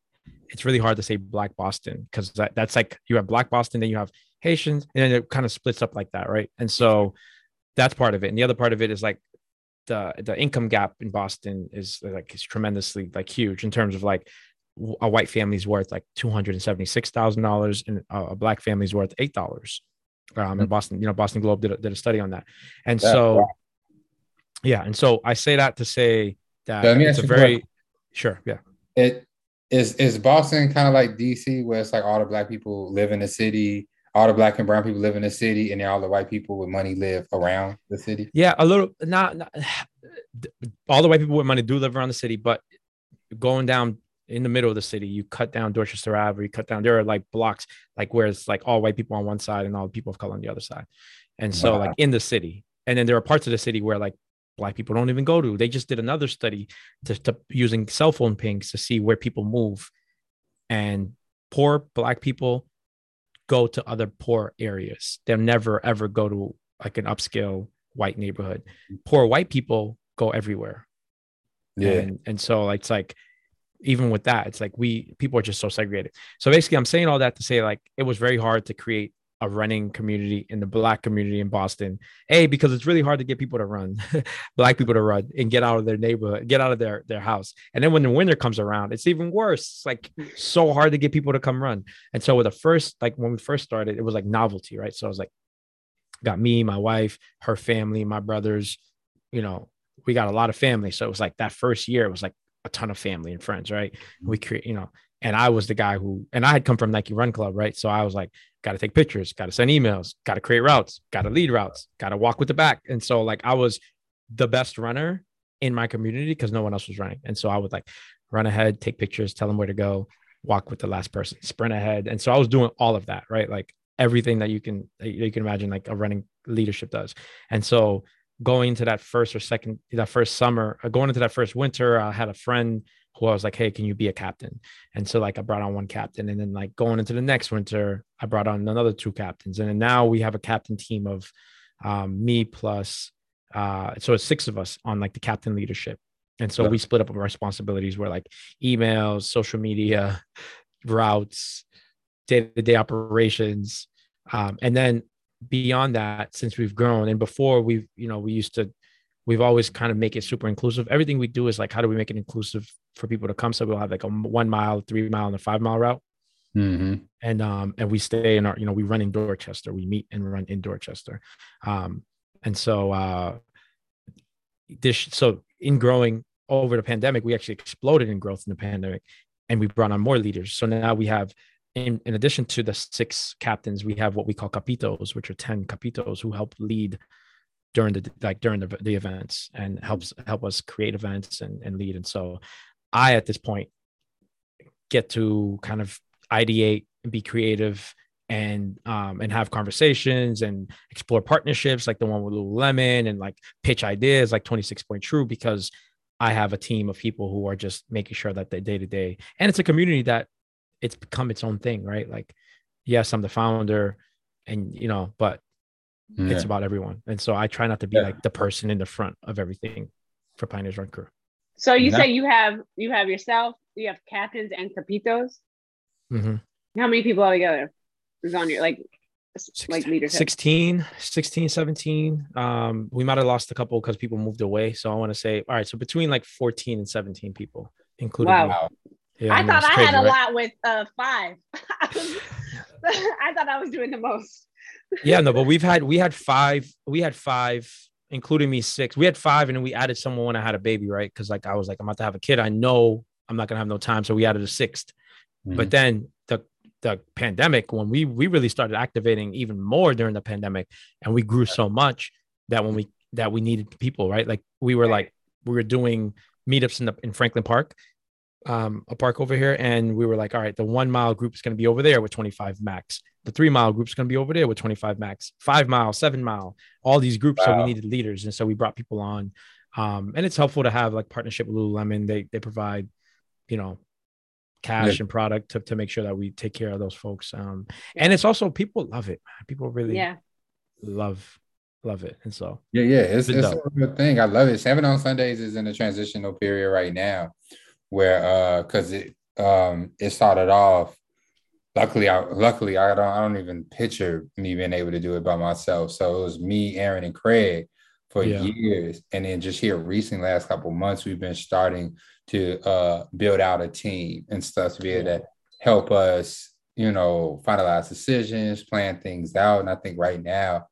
it's really hard to say black Boston because that, that's like you have black Boston, then you have Haitians, and then it kind of splits up like that, right? And so that's part of it. And the other part of it is like the the income gap in Boston is like it's tremendously like huge in terms of like a white family's worth like two hundred and seventy six thousand dollars, and a black family's worth eight dollars. Um, in Boston, you know, Boston Globe did a, did a study on that, and yeah, so yeah, and so I say that to say that it's a very sure, yeah.
It is is Boston kind of like DC, where it's like all the black people live in the city, all the black and brown people live in the city, and all the white people with money live around the city.
Yeah, a little. Not, not all the white people with money do live around the city, but going down in the middle of the city, you cut down Dorchester Ave, you cut down. There are like blocks, like where it's like all white people on one side and all people of color on the other side, and so wow. like in the city, and then there are parts of the city where like black people don't even go to. They just did another study to, to using cell phone pings to see where people move, and poor black people go to other poor areas. They'll never ever go to like an upscale white neighborhood. Mm. Poor white people go everywhere. Yeah. And, and so it's like even with that, it's like we people are just so segregated. So basically, I'm saying all that to say like it was very hard to create a running community in the black community in Boston. A because it's really hard to get people to run, black people to run and get out of their neighborhood, get out of their their house. And then when the winter comes around, it's even worse. It's like so hard to get people to come run. And so with the first like when we first started, it was like novelty, right? So I was like got me, my wife, her family, my brothers, you know, we got a lot of family. So it was like that first year, it was like a ton of family and friends, right? Mm-hmm. We create, you know, and I was the guy who, and I had come from Nike Run Club, right? So I was like, got to take pictures, got to send emails, got to create routes, got to lead routes, got to walk with the back. And so, like, I was the best runner in my community because no one else was running. And so I would like run ahead, take pictures, tell them where to go, walk with the last person, sprint ahead. And so I was doing all of that, right? Like everything that you can, you can imagine, like a running leadership does. And so going into that first or second, that first summer, uh, going into that first winter, I had a friend who I was like, hey, can you be a captain? And so like I brought on one captain, and then like going into the next winter, I brought on another two captains, and then now we have a captain team of um, me plus uh, so it's six of us on like the captain leadership, and so yeah. we split up our responsibilities where like emails, social media, routes, day to day operations, um, and then beyond that, since we've grown and before we've you know we used to we've always kind of make it super inclusive. Everything we do is like, how do we make it inclusive for people to come? So we'll have like a one mile, three mile, and a five mile route. Mm-hmm. And um, and we stay in our, you know, we run in Dorchester. We meet and run in Dorchester. Um, and so uh, this, so in growing over the pandemic, we actually exploded in growth in the pandemic, and we brought on more leaders. So now we have in, in addition to the six captains, we have what we call capitos, which are 10 capitos who help lead during the like during the, the events and helps help us create events and, and lead. And so i at this point get to kind of ideate and be creative and um and have conversations and explore partnerships like the one with Lululemon and like pitch ideas like 26 point true because I have a team of people who are just making sure that the day to day and it's a community that it's become its own thing, right? Like, yes, I'm the founder and you know, but yeah. It's about everyone. And so I try not to be yeah. like the person in the front of everything for Pioneers Run Crew.
So you say you have you have yourself, you have captains and capitos. Mm-hmm. How many people altogether is on your like like leadership
16 16 17 um we might have lost a couple because people moved away so i want to say all right so between like 14 and 17 people including
wow. Yeah, I, I thought I crazy, had a right? lot with uh five I thought I was doing the most
yeah, no, but we've had we had five, we had five, including me six. We had five, and then we added someone when I had a baby, right? Because like I was like, I'm about to have a kid. I know I'm not gonna have no time, so we added a 6th mm-hmm. But then the the pandemic, when we we really started activating even more during the pandemic, and we grew so much that when we that we needed people, right? Like we were like we were doing meetups in the in Franklin Park, um, a park over here, and we were like, all right, the one mile group is going to be over there with 25 max. The three mile group is going to be over there with 25 max. Five mile, seven mile, all these groups. Wow. So we needed leaders, and so we brought people on. Um, and it's helpful to have like partnership with Lululemon. They they provide, you know, cash yeah. and product to, to make sure that we take care of those folks. Um, and it's also people love it. Man. People really
yeah.
love love it. And so
yeah, yeah, it's, it's a real thing. I love it. Seven on Sundays is in a transitional period right now, where uh, because it um it started off. Luckily, I luckily I don't I don't even picture me being able to do it by myself. So it was me, Aaron, and Craig for yeah. years, and then just here recently, last couple months, we've been starting to uh build out a team and stuff to be able to help us, you know, finalize decisions, plan things out. And I think right now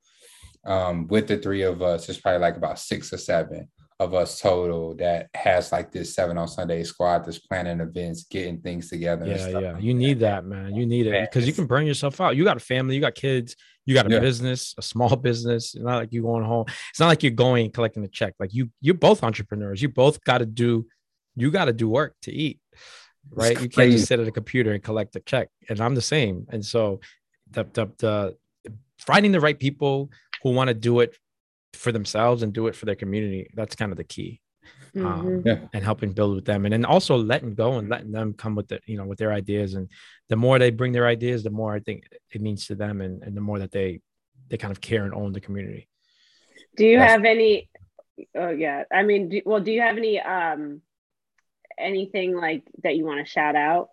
um, with the three of us, it's probably like about six or seven of us total that has like this seven on Sunday squad that's planning events, getting things together.
Yeah, yeah. Like you that. need that, man. You need it because you can burn yourself out. You got a family, you got kids, you got a yeah. business, a small business. It's not like you going home. It's not like you're going collecting a check. Like you, you're both entrepreneurs. You both got to do, you got to do work to eat, right? You can't just sit at a computer and collect a check. And I'm the same. And so the the the finding the right people who want to do it for themselves and do it for their community. That's kind of the key. Um, mm-hmm. Um, yeah. and helping build with them and then also letting go and letting them come with the you know with their ideas and the more they bring their ideas the more i think it means to them and, and the more that they they kind of care and own the community
do you That's- have any oh yeah i mean do, well do you have any um anything like that you want to shout out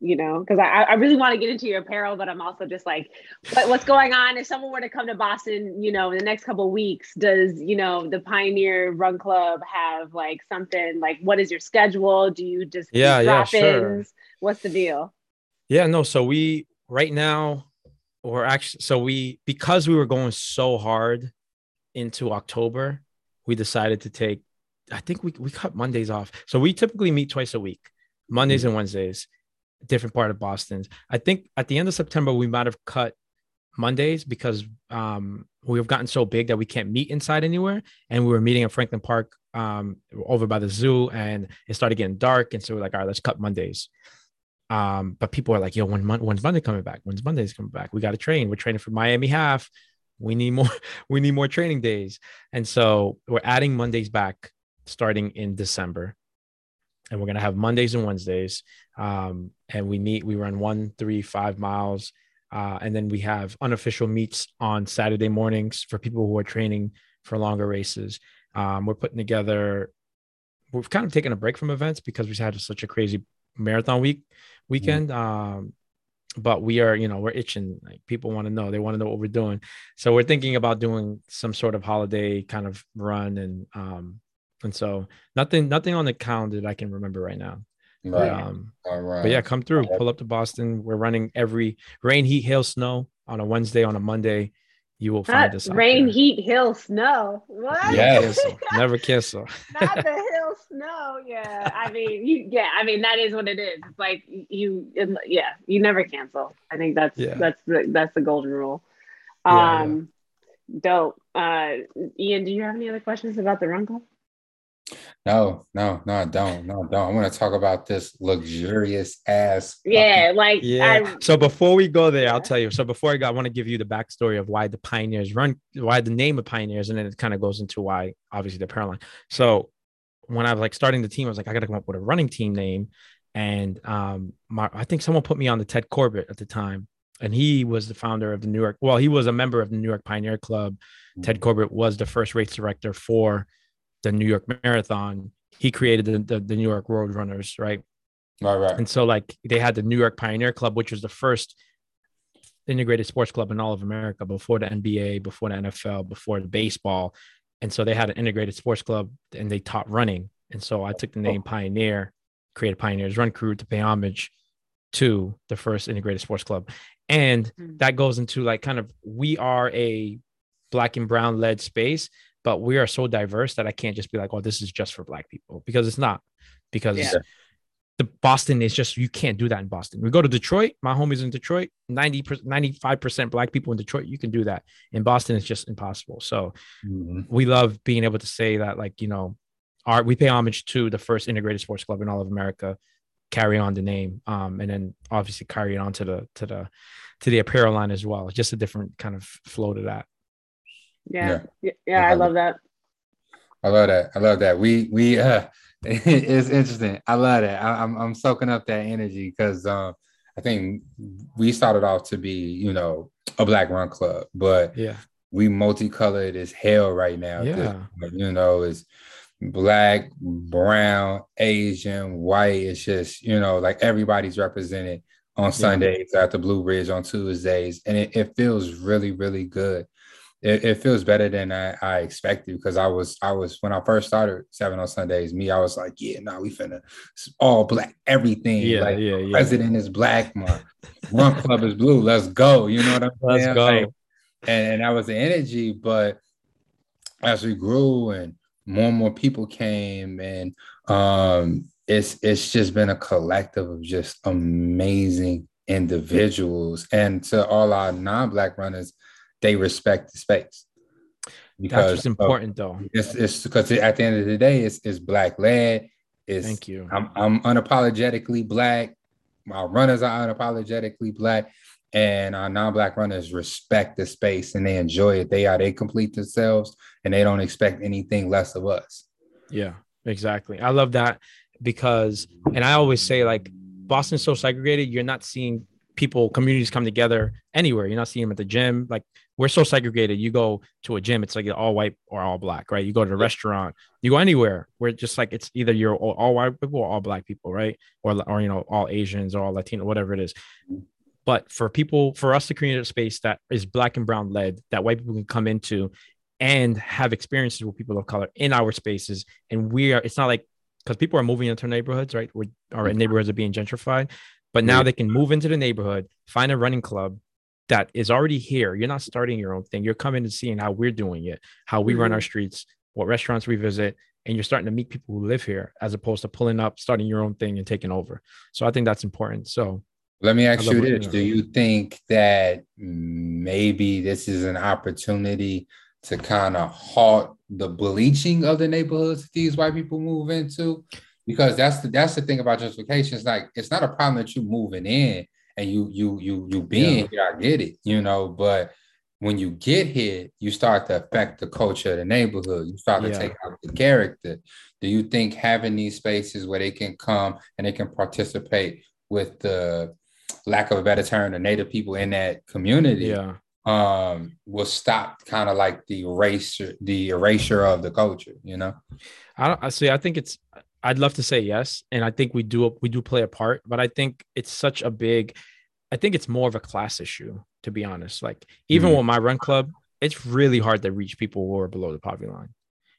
you know, because I, I really want to get into your apparel, but I'm also just like, what, what's going on? If someone were to come to Boston, you know, in the next couple weeks, does, you know, the Pioneer Run Club have like something like, what is your schedule? Do you just
yeah, yeah, sure.
What's the deal?
Yeah, no. So we, right now, we're actually, so we, because we were going so hard into October, we decided to take, I think we, we cut Mondays off. So we typically meet twice a week, Mondays mm-hmm. and Wednesdays different part of Boston. I think at the end of September we might have cut Mondays because um, we've gotten so big that we can't meet inside anywhere, and we were meeting at Franklin Park um, over by the zoo, and it started getting dark, and so we're like, all right, let's cut Mondays. Um, but people are like, yo, when when's Monday coming back? When's Monday's coming back? We got to train. We're training for Miami half. We need more. We need more training days, and so we're adding Mondays back starting in December and we're going to have Mondays and Wednesdays. Um, and we meet, we run one, three, five miles. Uh, and then we have unofficial meets on Saturday mornings for people who are training for longer races. Um, we're putting together, we've kind of taken a break from events because we've had such a crazy marathon week weekend. Mm. Um, but we are, you know, we're itching. Like people want to know, they want to know what we're doing. So we're thinking about doing some sort of holiday kind of run and um, and so nothing, nothing on the calendar that I can remember right now. Right. Um, All right. But yeah, come through, pull up to Boston. We're running every rain, heat, hail, snow on a Wednesday, on a Monday. You will find Not us.
Rain, there. heat, hail, snow. What?
Yes. Never cancel.
Not the hill, snow. Yeah. I mean, you. Yeah. I mean, that is what it is. It's like you. Yeah. You never cancel. I think that's yeah. that's the that's the golden rule. Um, yeah, yeah. dope. Uh, Ian, do you have any other questions about the run club?
No, no, no, I don't. No, I don't. I want to talk about this luxurious ass.
Yeah, like
yeah. I, so before we go there, I'll tell you. So before I go, I want to give you the backstory of why the Pioneers run, why the name of Pioneers, and then it kind of goes into why obviously the Paraline. So when I was like starting the team, I was like, I got to come up with a running team name, and um, my I think someone put me on the Ted Corbitt at the time, and he was the founder of the New York. Well, he was a member of the New York Pioneer Club. Mm-hmm. Ted Corbitt was the first race director for the New York Marathon, he created the, the, the New York Road Runners, right?
Right, right.
And so, like, they had the New York Pioneer Club, which was the first integrated sports club in all of America before the NBA, before the NFL, before the baseball. And so they had an integrated sports club and they taught running. And so I took the name Pioneer, created Pioneers Run Crew to pay homage to the first integrated sports club. And mm-hmm. that goes into like kind of we are a black and brown led space, but we are so diverse that I can't just be like, oh, this is just for black people because it's not. Because yeah. the Boston is just you can't do that in Boston. We go to Detroit, my homies in Detroit, 90 95% black people in Detroit, you can do that. In Boston, it's just impossible. So mm-hmm. we love being able to say that, like, you know, our we pay homage to the first integrated sports club in all of America, carry on the name. Um, and then obviously carry it on to the to the to the apparel line as well. Just a different kind of flow to that.
Yeah. Yeah. yeah I love that.
I love that. I love that. We we uh it's interesting. I love that. I, am I'm, I'm soaking up that energy because um I think we started off to be, you know, a black run club, but
yeah,
we multicolored as hell right now.
Yeah.
You know, it's black, brown, Asian, white. It's just, you know, like everybody's represented on Sundays yeah. at the Blue Bridge on Tuesdays. And it, it feels really, really good. It, it, feels better than I, I expected because I was I was when I first started seven on Sundays. Me, I was like, yeah, no, nah, we finna all black everything.
Yeah,
like,
yeah, yeah.
President is black, my run club is blue. Let's go. You know what I'm
Let's
saying?
go.
Like, and, and that was the energy. But as we grew and more and more people came, and um, it's it's just been a collective of just amazing individuals. And to all our non-black runners, they respect the space.
Because That's what's important, though.
It's it's because at the end of the day, it's it's black led. It's,
Thank you.
I'm I'm unapologetically black. My runners are unapologetically black, and our non-black runners respect the space and they enjoy it. They are they complete themselves, and they don't expect anything less of us.
Yeah, exactly. I love that because, and I always say like Boston's so segregated. You're not seeing people communities come together anywhere. You're not seeing them at the gym. Like we're so segregated. You go to a gym, it's like all white or all black, right? You go to a restaurant, you go anywhere. We're just like it's either you're all, all white people or all black people, right? Or or you know all Asians or all Latino, whatever it is. Mm-hmm. But for people, for us to create a space that is black and brown led, that white people can come into and have experiences with people of color in our spaces, and we are. It's not like because people are moving into neighborhoods, right? We're, our neighborhoods are being gentrified, but now they can move into the neighborhood, find a running club, that is already here. You're not starting your own thing. You're coming and seeing how we're doing it, how we mm-hmm. run our streets, what restaurants we visit, and you're starting to meet people who live here as opposed to pulling up, starting your own thing and taking over. So I think that's important. So
let me ask you this. Do you think that maybe this is an opportunity to kind of halt the bleaching of the neighborhoods that these white people move into? Because that's the that's the thing about gentrification. It's like it's not a problem that you're moving in and you you you you being yeah. here, I get it, you know, but when you get here, you start to affect the culture of the neighborhood. You start to yeah. take out the character. Do you think having these spaces where they can come and they can participate with the lack of a better term, the native people in that community,
yeah.
um, will stop kind of like the erasure, the erasure of the culture, you know?
I don't I see, I think it's I'd love to say yes, and I think we do we do play a part, but I think it's such a big. I think it's more of a class issue, to be honest. Like even mm-hmm. with my run club, it's really hard to reach people who are below the poverty line.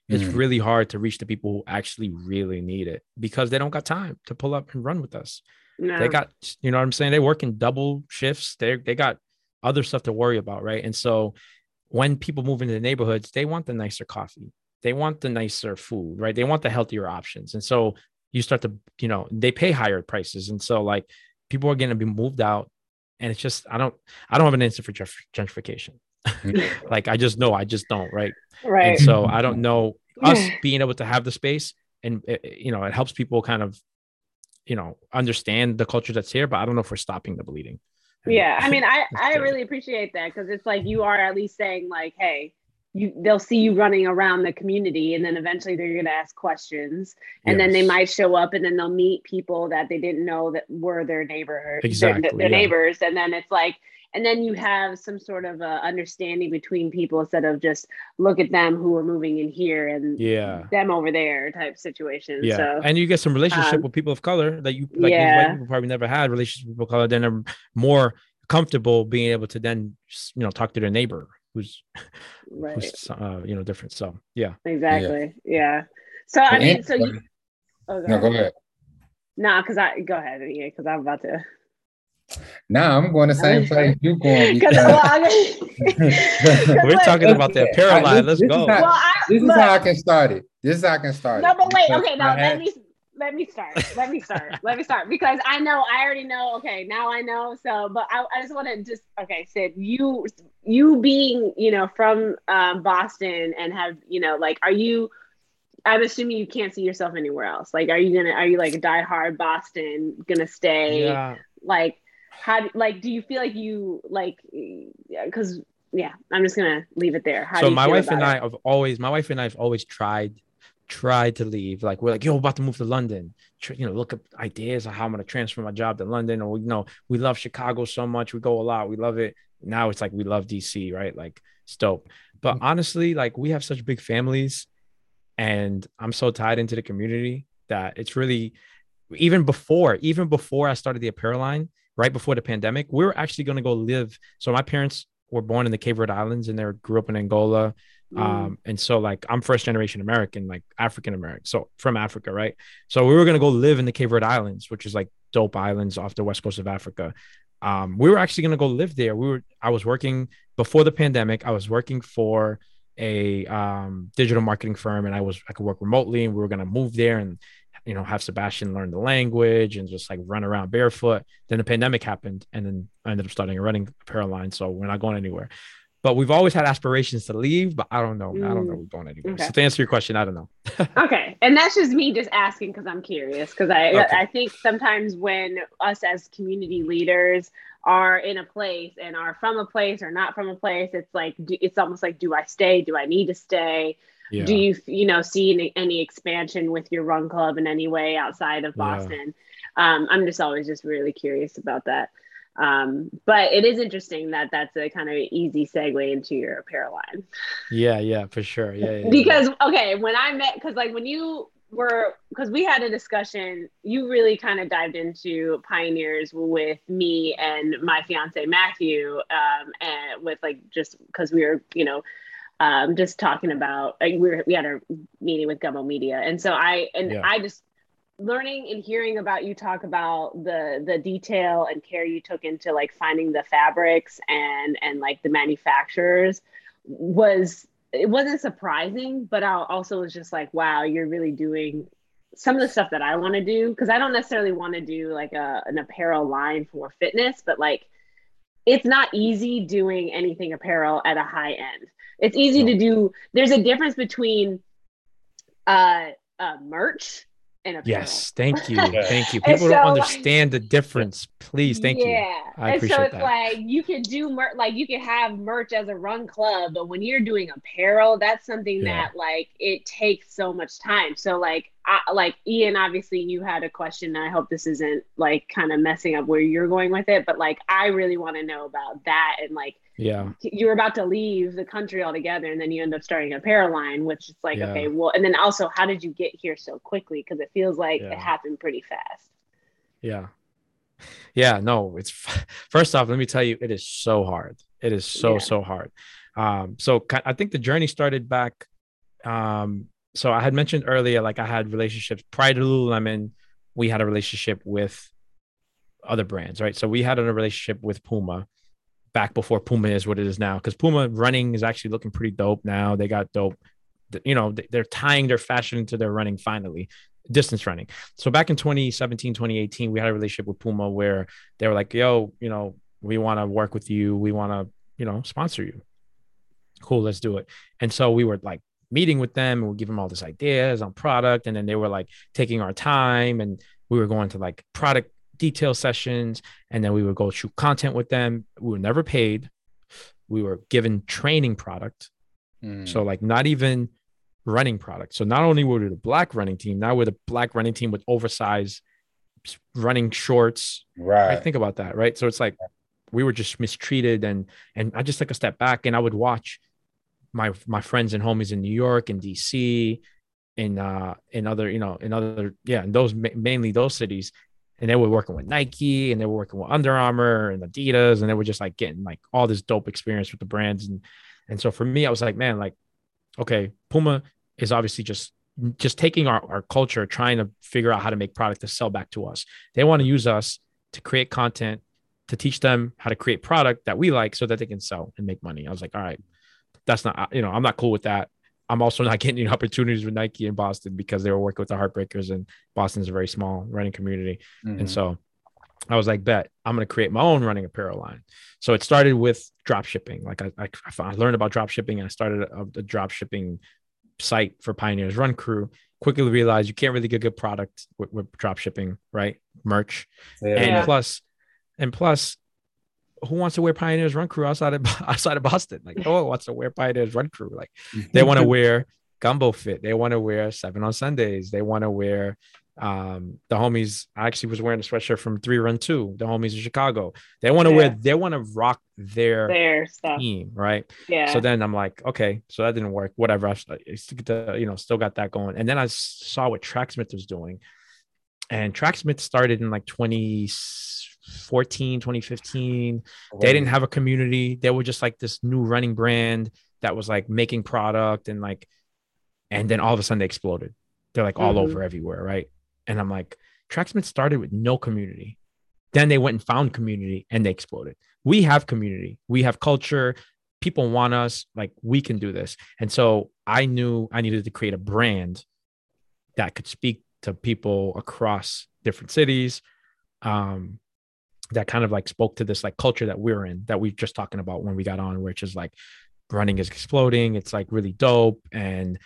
It's mm-hmm. really hard to reach the people who actually really need it because they don't got time to pull up and run with us. No. They got, you know what I'm saying? They work in double shifts. They they got other stuff to worry about, right? And so when people move into the neighborhoods, they want the nicer coffee they want the nicer food, right? They want the healthier options. And so you start to, you know, they pay higher prices. And so like people are going to be moved out. And it's just, I don't, I don't have an answer for gentrification. Like I just know, I just don't, right?
Right.
And so I don't know us being able to have the space and, it, eh, eh, you know, it helps people kind of, you know, understand the culture that's here, but I don't know if we're stopping the bleeding.
Yeah. I mean, I, I really appreciate that because it's like you are at least saying like, hey, you they'll see you running around the community and then eventually they're going to ask questions and yes. then they might show up and then they'll meet people that they didn't know that were their neighborhood
exactly,
their, their yeah. neighbors and then it's like and then you have some sort of uh, understanding between people instead of just look at them who are moving in here and
yeah
them over there type situation
yeah
so,
and you get some relationship um, with people of color that you like yeah. people probably never had relationships with people of color then they're more comfortable being able to then you know talk to their neighbor who's right. who's uh, you know different. So yeah,
exactly. Yeah. yeah. So I mean, so you.
Oh, go no, go ahead.
Nah, because I go ahead. Yeah, because I'm about to.
Nah, I'm going the same place you're going. Because
we're talking about that paralyzed. Let's go.
How, well, I, this is how I can start it. This is how I can start
no, it. No, but wait. Okay, now let me let me start. Let me start. let me start because I know I already know. Okay, now I know. So, but I, I just want to just okay, Sid, you you being you know from um, Boston and have you know like are you? I'm assuming you can't see yourself anywhere else. Like, are you gonna are you like die hard Boston gonna stay?
Yeah.
Like, how like do you feel like you like because yeah, I'm just gonna leave it there.
How so my wife and it? I have always my wife and I have always tried tried to leave. Like we're like, yo, about to move to London. You know, look up ideas of how I'm gonna transfer my job to London. Or you know, we love Chicago so much. We go a lot. We love it. now it's like we love DC, right? Like it's dope. But
Mm-hmm.
honestly, like we have such big families and I'm so tied into the community that it's really even before, even before I started the apparel line, right before the pandemic, we were actually going to go live. So my parents were born in the Cape Verde Islands and they grew up in Angola.
Mm.
Um, and so like I'm first generation American, like African American, so from Africa, right? So we were gonna go live in the Cape Verde Islands, which is like dope islands off the west coast of Africa. Um, we were actually gonna go live there. We were I was working before the pandemic, I was working for a um, digital marketing firm and I was I could work remotely and we were gonna move there and you know have Sebastian learn the language and just like run around barefoot. Then the pandemic happened and then I ended up starting a running apparel line. So we're not going anywhere. But we've always had aspirations to leave, but I don't know. I don't know
Mm.
we're going anywhere.
Okay.
So to answer your question, I don't know.
okay and that's just me just asking because i'm curious because i
Okay.
i think sometimes when us as community leaders are in a place and are from a place or not from a place it's like it's almost like do i stay do i need to stay
Yeah.
do you you know see any, any expansion with your run club in any way outside of
Yeah.
boston um, i'm just always just really curious about that um, but it is interesting that that's a kind of easy segue into your apparel line
yeah, yeah, for sure. Yeah, yeah, yeah.
because okay when i met because like when you were because we had a discussion you really kind of dived into pioneers with me and my fiance matthew um and with like just because we were you know um just talking about like we were we had a meeting with gumbo media and so i and
Yeah.
i just learning and hearing about you talk about the the detail and care you took into like finding the fabrics and and like the manufacturers was it wasn't surprising but i also was just like wow you're really doing some of the stuff that i want to do because i don't necessarily want to do like a, an apparel line for fitness but like it's not easy doing anything apparel at a high end. It's easy to do there's a difference between uh, uh merch and apparel
yes, thank you, thank you. People
so,
don't understand the difference. Please, thank you.
yeah.
I
and so it's
that.
like you can do mer- like you can have merch as a run club, but when you're doing apparel, that's something
Yeah.
that like it takes so much time. So like I, like Ian, obviously you had a question. And I hope this isn't like kind of messing up where you're going with it, but like I really want to know about that and like
Yeah,
you were about to leave the country altogether and then you end up starting a apparel line which is like
Yeah.
okay well and then also how did you get here so quickly because it feels like
Yeah.
it happened pretty fast
yeah, yeah. No, it's first off. Let me tell you, it is so hard. It is so
Yeah.
so hard. Um, so I think the journey started back. Um, so I had mentioned earlier, like I had relationships prior to Lululemon. We had a relationship with other brands, right? So we had a relationship with Puma back before Puma is what it is now. Because Puma running is actually looking pretty dope now. They got dope, you know, they- they're tying their fashion into their running finally, distance running. So back in 2017, 2018, we had a relationship with Puma where they were like, yo, you know, we want to work with you. We want to, you know, sponsor you. Cool, let's do it. And so we were like meeting with them and we give them all this ideas on product. And then they were like taking our time and we were going to like product detail sessions and then we would go shoot content with them. We were never paid. We were given training product.
Mm.
So like not even running product. So not only were we the black running team, now we're the black running team with oversized running shorts.
right.
Right? Think about that, right? So it's like we were just mistreated and and I just took a step back and I would watch my my friends and homies in New York and DC in uh in other you know in other yeah in those mainly those cities and they were working with Nike and they were working with Under Armour and Adidas and they were just like getting like all this dope experience with the brands. And and so for me I was like man like okay Puma is obviously just just taking our, our culture trying to figure out how to make product to sell back to us. They want to use us to create content to teach them how to create product that we like so that they can sell and make money. I was like all right that's not you know I'm not cool with that I'm also not getting any opportunities with Nike in Boston because they were working with the Heartbreakers and Boston's a very small running community.
Mhm.
And so I was like, bet I'm going to create my own running apparel line. So it started with drop shipping. Like I, I, I learned about drop shipping and I started a, a drop shipping site for Pioneers Run Crew. Quickly realized you can't really get good product with, with drop shipping, right? Merch.
Yeah.
And
Yeah.
plus, and plus, who wants to wear Pioneers Run Crew outside of outside of Boston? Like, no one wants to wear Pioneers Run Crew. Like, they want to wear gumbo fit. They want to wear seven on Sundays. They want to wear Um, the homies, I actually was wearing a sweatshirt from Three Run Two. The homies in Chicago, they want to yeah. wear, they want to rock their
their stuff.
team, right?
Yeah.
So then I'm like, okay, so that didn't work. Whatever. I, I you know, still got that going. And then I saw what Tracksmith was doing, and Tracksmith started in like 2014, 2015. They didn't have a community. They were just like this new running brand that was like making product and like, and then all of a sudden they exploded. They're like all mm-hmm. over everywhere, right? And I'm like, Tracksmith started with no community. Then they went and found community and they exploded. We have community, we have culture. People want us, like, we can do this. And so I knew I needed to create a brand that could speak to people across different cities. Um, that kind of like spoke to this like culture that we're in that we are just talking about when we got on, which is like running is exploding. It's like really dope. And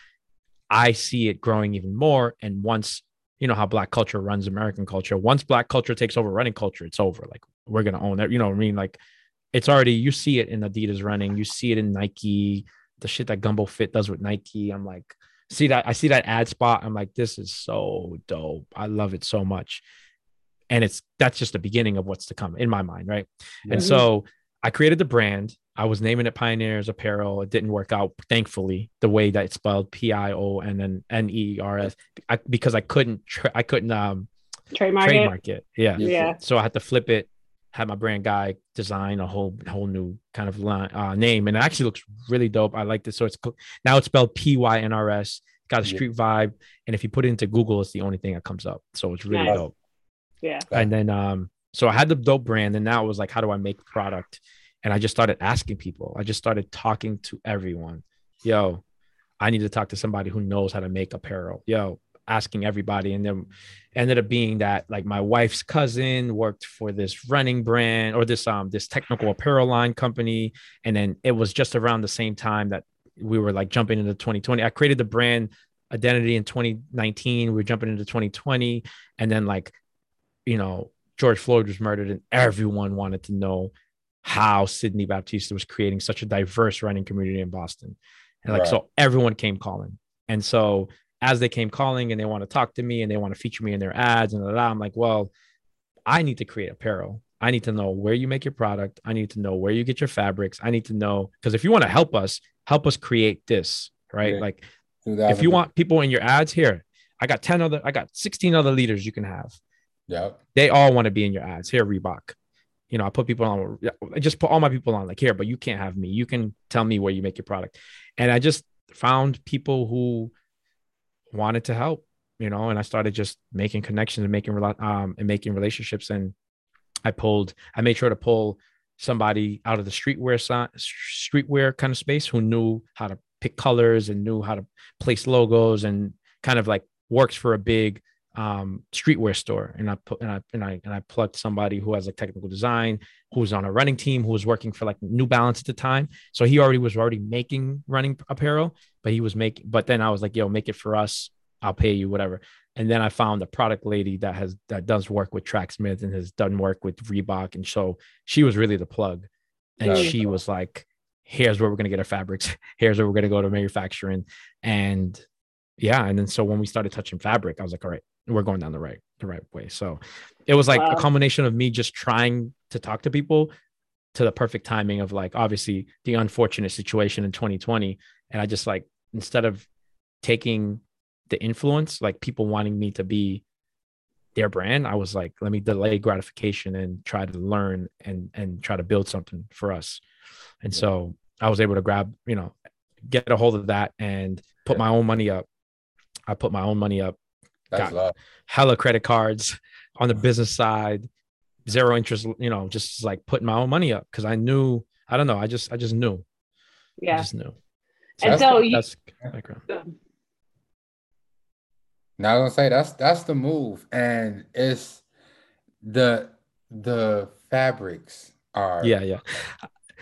I see it growing even more. And once you know how black culture runs American culture. Once black culture takes over running culture, it's over. Like we're gonna own that. You know what I mean? Like it's already you see it in Adidas running, you see it in Nike, the shit that Gumbo Fit does with Nike. I'm like, see that I see that ad spot. I'm like, this is so dope. I love it so much. And it's that's just the beginning of what's to come in my mind, right? Mm-hmm. And so I created the brand. I was naming it Pioneers Apparel. It didn't work out, thankfully, the way that it's spelled P I O and then N E R S, because I couldn't, tra- I couldn't um
trademark,
trademark it. it. Yeah,
yeah.
So I had to flip it. Had my brand guy design a whole whole new kind of line, uh, name, and it actually looks really dope. I like this. So it's now it's spelled P Y N R S. Got a street yeah. vibe, and if you put it into Google, it's the only thing that comes up. So it's really nice. dope.
Yeah.
And then um, so I had the dope brand, and now it was like, how do I make product? And I just started asking people. I just started talking to everyone. Yo, I need to talk to somebody who knows how to make apparel. Yo, asking everybody. And then ended up being that like my wife's cousin worked for this running brand or this um this technical apparel line company. And then it was just around the same time that we were like jumping into 2020. I created the brand identity in 2019. We we're jumping into 2020. And then like, you know, George Floyd was murdered and everyone wanted to know how Sidney Baptista was creating such a diverse running community in Boston. And like, right. so everyone came calling. And so as they came calling and they want to talk to me and they want to feature me in their ads and blah, blah, I'm like, well, I need to create apparel. I need to know where you make your product. I need to know where you get your fabrics. I need to know because if you want to help us, help us create this, right? Yeah. Like if you want people in your ads here, I got 10 other, I got 16 other leaders you can have.
Yeah.
They all want to be in your ads. Here, Reebok you know, I put people on, I just put all my people on like here, but you can't have me. You can tell me where you make your product. And I just found people who wanted to help, you know, and I started just making connections and making, um, and making relationships. And I pulled, I made sure to pull somebody out of the streetwear, streetwear kind of space who knew how to pick colors and knew how to place logos and kind of like works for a big um, streetwear store, and I put and I and I and I plugged somebody who has like technical design, who was on a running team, who was working for like New Balance at the time. So he already was already making running apparel, but he was making. But then I was like, "Yo, make it for us. I'll pay you whatever." And then I found a product lady that has that does work with Tracksmith and has done work with Reebok, and so she was really the plug. And she was like, "Here's where we're gonna get our fabrics. Here's where we're gonna go to manufacturing." And yeah, and then so when we started touching fabric, I was like, "All right." We're going down the right the right way. So it was like wow. a combination of me just trying to talk to people to the perfect timing of like obviously the unfortunate situation in 2020 and I just like instead of taking the influence like people wanting me to be their brand I was like let me delay gratification and try to learn and and try to build something for us. And yeah. so I was able to grab, you know, get a hold of that and put yeah. my own money up. I put my own money up
that's got
hella credit cards on the business side, zero interest, you know, just like putting my own money up because I knew, I don't know, I just, I just knew.
Yeah.
I just knew.
So and that's, so you,
that's background.
Now I was gonna say that's that's the move, and it's the the fabrics are
yeah yeah.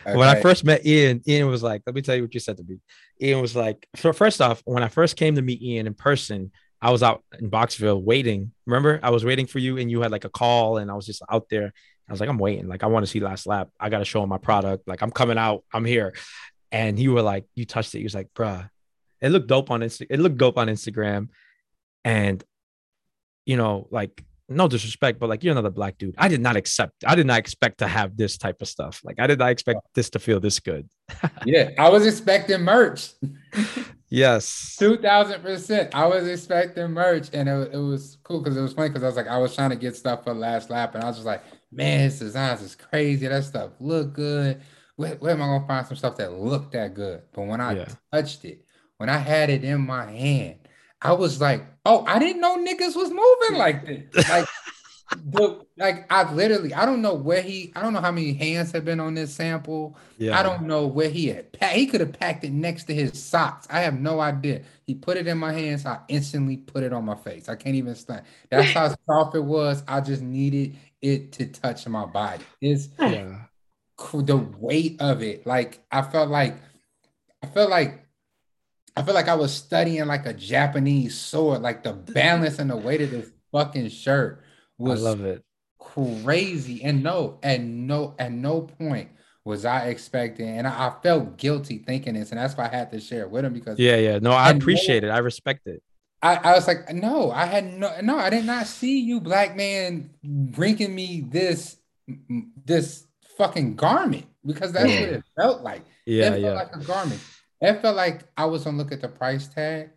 Okay. When I first met Ian, Ian was like, "Let me tell you what you said to me." Ian was like, "So first off, when I first came to meet Ian in person, I was out in Boxville waiting. Remember, I was waiting for you, and you had like a call, and I was just out there. I was like, I'm waiting. Like, I want to see last lap. I got to show him my product. Like, I'm coming out. I'm here. And you were like, you touched it. He was like, bruh, it looked dope on Insta- It looked dope on Instagram. And you know, like no disrespect, but like you're another black dude. I did not accept, I did not expect to have this type of stuff. Like I did not expect this to feel this good.
yeah, I was expecting merch.
yes.
2000%. I was expecting merch and it, it was cool because it was funny because I was like, I was trying to get stuff for last lap and I was just like, man, his designs is crazy. That stuff look good. Where, where am I gonna find some stuff that looked that good? But when I yeah. touched it, when I had it in my hand, I was like, oh, I didn't know niggas was moving like this. Like, the, like I literally, I don't know where he, I don't know how many hands have been on this sample. Yeah. I don't know where he had. He could have packed it next to his socks. I have no idea. He put it in my hands. I instantly put it on my face. I can't even stand. That's how soft it was. I just needed it to touch my body. It's yeah. the weight of it. Like I felt like, I felt like I feel like I was studying like a Japanese sword, like the balance and the weight of this fucking shirt was
I love it.
Crazy. And no, at no, at no point was I expecting, and I, I, felt guilty thinking this, and that's why I had to share it with him because
yeah, yeah. No, I appreciate no, it. I respect it.
I, I was like, no, I had no no, I did not see you, black man, bringing me this this fucking garment because that's yeah. what mm. it felt like.
Yeah,
it felt
yeah.
like a garment. It felt like I was gonna look at the price tag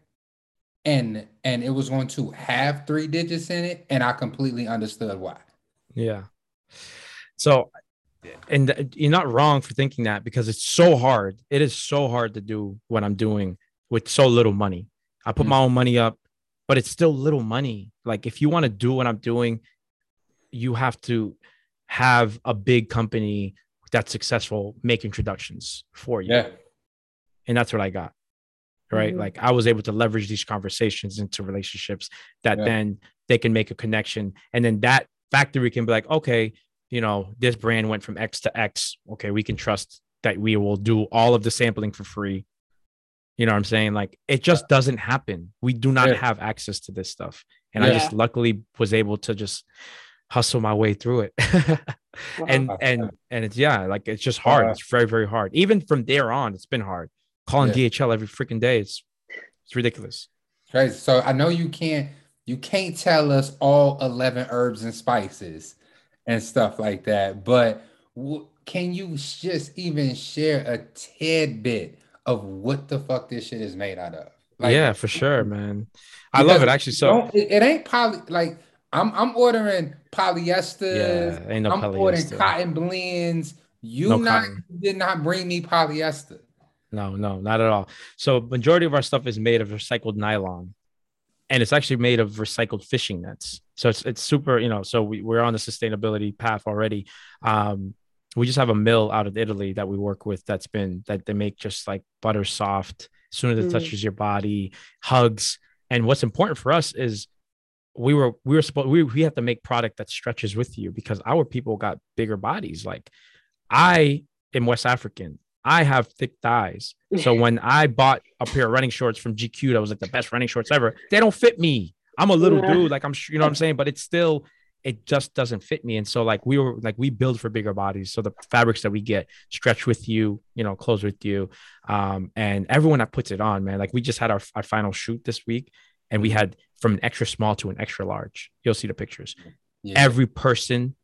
and and it was going to have three digits in it, and I completely understood why.
Yeah. So and you're not wrong for thinking that because it's so hard. It is so hard to do what I'm doing with so little money. I put mm-hmm. my own money up, but it's still little money. Like if you want to do what I'm doing, you have to have a big company that's successful make introductions for you.
Yeah
and that's what I got. Right. Mm-hmm. Like I was able to leverage these conversations into relationships that yeah. then they can make a connection. And then that factory can be like, okay, you know, this brand went from X to X. Okay, we can trust that we will do all of the sampling for free. You know what I'm saying? Like it just doesn't happen. We do not yeah. have access to this stuff. And yeah. I just luckily was able to just hustle my way through it. and and and it's yeah, like it's just hard. It's very, very hard. Even from there on, it's been hard calling yeah. DHL every freaking day. It's it's ridiculous.
Crazy. So I know you can't you can't tell us all 11 herbs and spices and stuff like that, but w- can you just even share a tidbit of what the fuck this shit is made out of?
Like, yeah, for sure, man. I love it actually. So
it, it, ain't poly like I'm I'm ordering polyester. Yeah, ain't no I'm polyester. ordering cotton blends. You no not cotton. did not bring me polyester.
No, no, not at all. So majority of our stuff is made of recycled nylon, and it's actually made of recycled fishing nets. So it's it's super, you know. So we, we're on the sustainability path already. Um, we just have a mill out of Italy that we work with that's been that they make just like butter soft as soon as it mm. touches your body, hugs. And what's important for us is we were we were supposed we, we have to make product that stretches with you because our people got bigger bodies. Like I am West African. I have thick thighs. So when I bought a pair of running shorts from GQ, that was like the best running shorts ever. They don't fit me. I'm a little yeah. dude, like I'm, you know what I'm saying, but it's still, it just doesn't fit me. And so like we were like we build for bigger bodies. So the fabrics that we get stretch with you, you know, close with you, um, and everyone that puts it on, man. Like we just had our our final shoot this week, and we had from an extra small to an extra large. You'll see the pictures. Yeah. Every person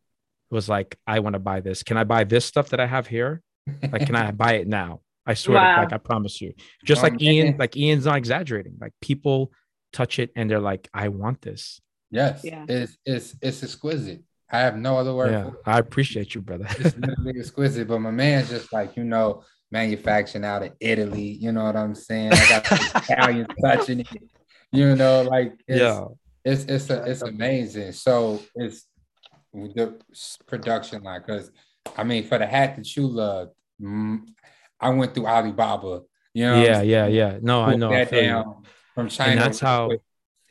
was like, I want to buy this. Can I buy this stuff that I have here? Like, can I buy it now? I swear, wow. to, like I promise you. Just like Ian, like Ian's not exaggerating. Like people touch it and they're like, I want this.
Yes, yeah. it's it's it's exquisite. I have no other word.
Yeah, I appreciate you, brother.
it's literally exquisite, but my man's just like you know, manufacturing out of Italy. You know what I'm saying? I got Italian touching it. You know, like it's, yeah, it's it's a, it's amazing. So it's the production line because I mean, for the hat that you love, mm, I went through Alibaba. You know,
yeah, yeah, yeah. No, I know. That I down
from China.
And that's how.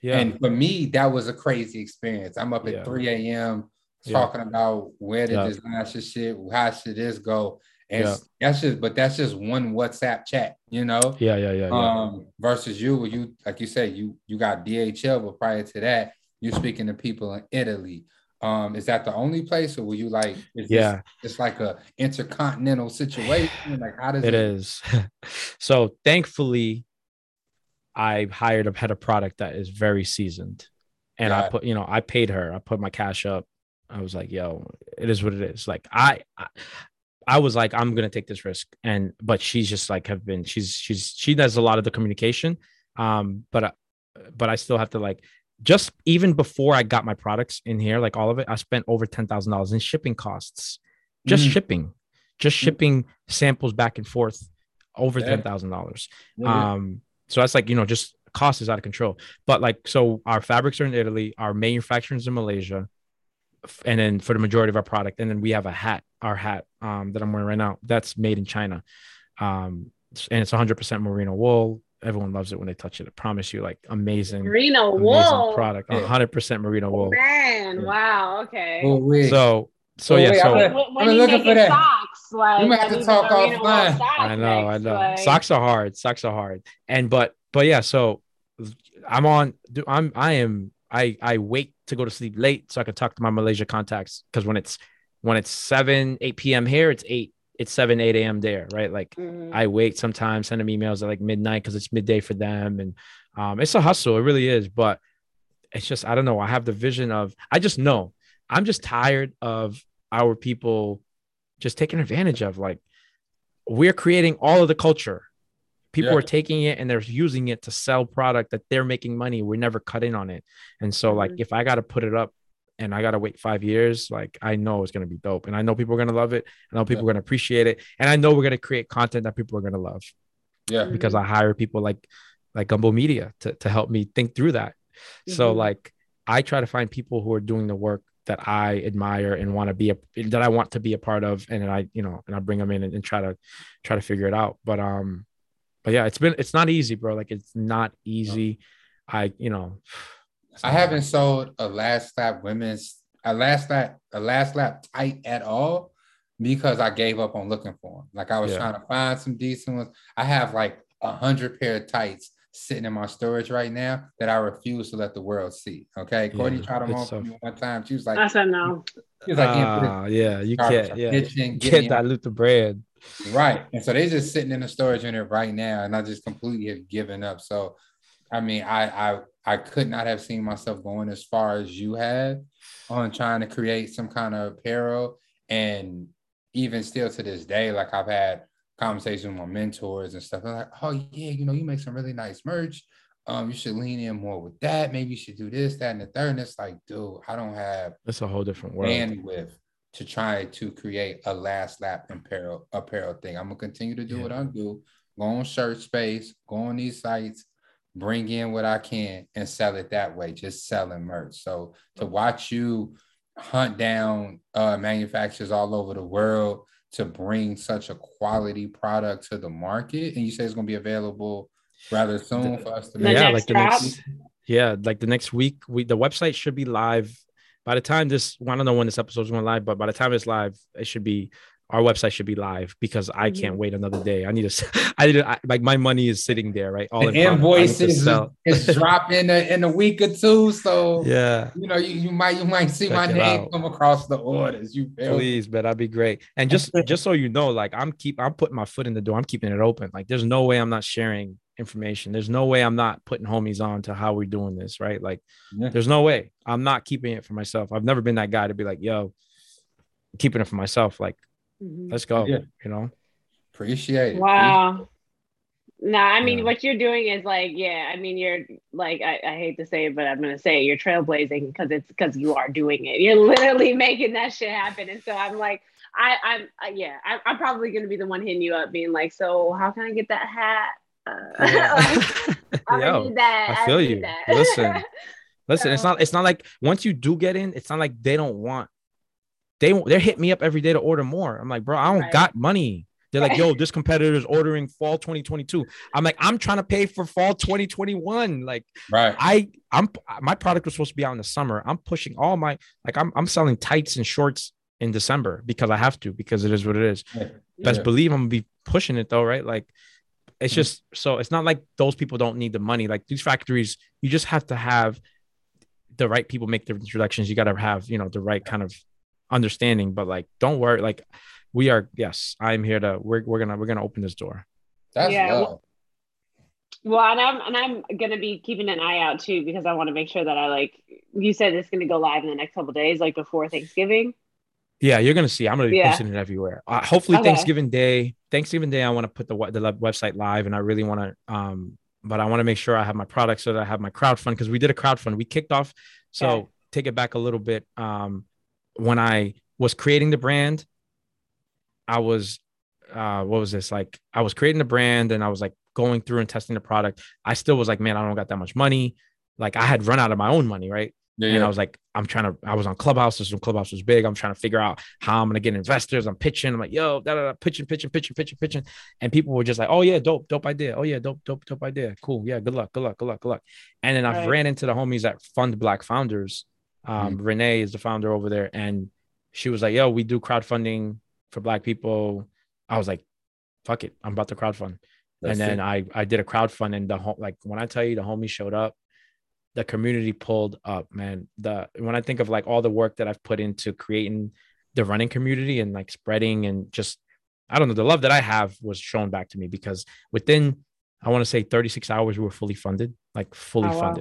Yeah. And for me, that was a crazy experience. I'm up at yeah. 3 a.m. talking yeah. about where did design should shit, how should this go. And that's just, but that's just one WhatsApp chat, you know.
Yeah, yeah, yeah.
Um, versus you, you like you said, you you got DHL, but prior to that, you're speaking to people in Italy, um, is that the only place, or were you like,
yeah,
it's like a intercontinental situation? Like, how does
it, it is? so thankfully, I hired a head of product that is very seasoned. and
Yeah.
I put, you know, I paid her. I put my cash up. I was like, yo, it is what it is. Like I, I, I was like, I'm gonna take this risk, and but she's just like have been. She's she's she does a lot of the communication, um, but I- but I still have to like just even before I got my products in here, like all of it, I spent over ten thousand dollars in shipping costs, just
Mhm.
shipping, just
Mhm.
shipping samples back and forth, over ten thousand dollars.
Yeah.
Um, so that's like you know, just cost is out of control. But like, so our fabrics are in Italy, our manufacturing is in Malaysia, and then for the majority of our product, and then we have a hat, our hat um, that I'm wearing right now, that's made in China, um, and it's 100% merino wool. Everyone loves it when they touch it. I promise you, like amazing,
Merino
amazing
wool.
product, 100% merino wool.
Oh, man,
Yeah.
wow. Okay.
Oh, wait.
So, so
Oh,
yeah,
wait,
so
I'm gonna-
when
I've been
you
looking for that.
socks, like
We might have to talk
the merino
offline.
I know, I know.
like-
Socks are hard. Socks are hard. And but but yeah, so I'm on. do- I'm I am I I wait to go to sleep late so I can talk to my Malaysia contacts because when it's when it's seven eight p.m. here, it's eight it's seven eight a.m. there, right? Like
Mhm.
I wait sometimes, send them emails at like midnight because it's midday for them, and um, it's a hustle. It really is, but it's just I don't know. I have the vision of I just know I'm just tired of our people just taking advantage of like we're creating all of the culture. People
Yeah.
are taking it and they're using it to sell product that they're making money. We're never cutting on it, and so like
Mhm.
if I got to put it up. And I gotta wait five years. Like I know it's gonna be dope, and I know people are gonna love it. I know people are gonna appreciate it, and I know we're gonna create content that people are gonna love
yeah.
because I hire people like like Gumbo Media to to help me think through that. So
Mhm.
like I try to find people who are doing the work that I admire and want to be a that I want to be a part of, and then I you know and I bring them in and, and try to try to figure it out. But um, but yeah, it's been it's not easy, bro. Like it's not easy. I you know. It's
I haven't sold a last lap women's a last lap a last lap tight at all because I gave up on looking for them. Like I was
Yeah.
trying to find some decent ones. I have like a hundred pair of tights sitting in my storage right now that I refuse to let the world see. Okay, Courtney
Yeah,
tried them
it's
on for me one time. She was like,
"I said no.
she was like, "Yeah, put it
Ah, yeah, you can't. Yeah,
kitchen, get
can't
me
dilute the bread.
Right. And so they're just sitting in the storage unit right now, and I just completely have given up. So, I mean, I I I could not have seen myself going as far as you have on trying to create some kind of apparel, and even still to this day, like I've had conversations with my mentors and stuff. They're like, "Oh yeah, you know, you make some really nice merch. Um, you should lean in more with that. Maybe you should do this, that, and the third. And it's like, dude, I don't have
It's a whole different world.
bandwidth to try to create a last lap apparel apparel thing. I'm gonna continue to do
Yeah.
what I do. Go on ShirtSpace, go on these sites, bring in what I can and sell it that way, just selling merch. So to watch you hunt down uh, manufacturers all over the world to bring such a quality product to the market, and you say it's gonna be available rather soon for us to
The
make
yeah, like the
drop?
next yeah, like the next week, we the website should be live. By the time this, I don't know when this episode is going live, but by the time it's live, it should be our website should be live because I
Mhm.
can't wait another day. I need to, I need to, I, like my money is sitting there, right? All
the
in front. I need to
invoices
sell.
is, is dropping in a, in a week or two. So
Yeah,
you know, you, you might you might see
Check
my name
out.
come across the orders. You feel
please, but that'd be great. And just, just so you know, like I'm keep, I'm putting my foot in the door. I'm keeping it open. Like there's no way I'm not sharing information. There's no way I'm not putting homies on to how we're doing this, right? Like
Yeah.
there's no way I'm not keeping it for myself. I've never been that guy to be like, yo, I'm keeping it for myself. Like,
Mhm.
let's go.
Yeah.
You know?
Appreciate it.
Wow. No, I mean,
Yeah.
what you're doing is like, yeah, I mean, you're like, I, I hate to say it, but I'm going to say it, you're trailblazing because it's because you are doing it. You're literally making that shit happen. And so I'm like, I, I'm, uh, yeah, I, I'm probably going to be the one hitting you up being like, so how can I get that hat? Uh, like, I
Yo,
need that.
I feel
need
you.
that.
Listen. Listen, it's not it's not like once you do get in, it's not like they don't want they they're hitting me up every day to order more. I'm like, bro, I don't
Right.
got money. They're like, yo, this competitor is ordering fall 2022. I'm like, I'm trying to pay for fall 2021. Like,
Right.
I I'm my product was supposed to be out in the summer. I'm pushing all my like I'm I'm selling tights and shorts in December because I have to because it is what it is.
Yeah.
Best
Yeah.
believe I'm gonna be pushing it though, right? Like it's
Mhm.
just so it's not like those people don't need the money. Like these factories, you just have to have the right people make the introductions. You gotta have, you know, the right kind of understanding. But like, don't worry, like we are, yes, I'm here to we're we're gonna we're gonna open this door.
That's
Yeah,
love.
Well, and I'm and I'm gonna be keeping an eye out too because I want to make sure that I like you said it's gonna go live in the next couple days, like before Thanksgiving.
Yeah, you're gonna see. I'm gonna be
Yeah.
posting it everywhere. Uh, hopefully,
Okay.
Thanksgiving Day. Thanksgiving Day, I want to put the we- the website live, and I really want to. Um, but I want to make sure I have my products so that I have my crowdfund because we did a crowdfund. We kicked off. So
Okay.
take it back a little bit. Um, when I was creating the brand, I was, uh, what was this like? I was creating the brand, and I was like going through and testing the product. I still was like, man, I don't got that much money. Like I had run out of my own money, right?
Yeah,
And I was like, I'm trying to, I was on Clubhouse. This when Clubhouse was big. I'm trying to figure out how I'm going to get investors. I'm pitching. I'm like, yo, da, da, da, pitching, pitching, pitching, pitching, pitching. And people were just like, oh, yeah, dope, dope idea. Oh, yeah, dope, dope, dope idea. Cool. Yeah, good luck, good luck, good luck, good luck. And then I
Right.
ran into the homies at Fund Black Founders. Um, Renee is the founder over there. And she was like, yo, we do crowdfunding for Black people. I was like, fuck it. I'm about to crowdfund
That's
and then
it.
I I did a crowdfund and the whole like when I tell you the homies showed up, the community pulled up, man. The when I think of like all the work that I've put into creating the running community and like spreading and just I don't know, the love that I have was shown back to me because within I want to say 36 hours we were fully funded, like fully
Oh, wow.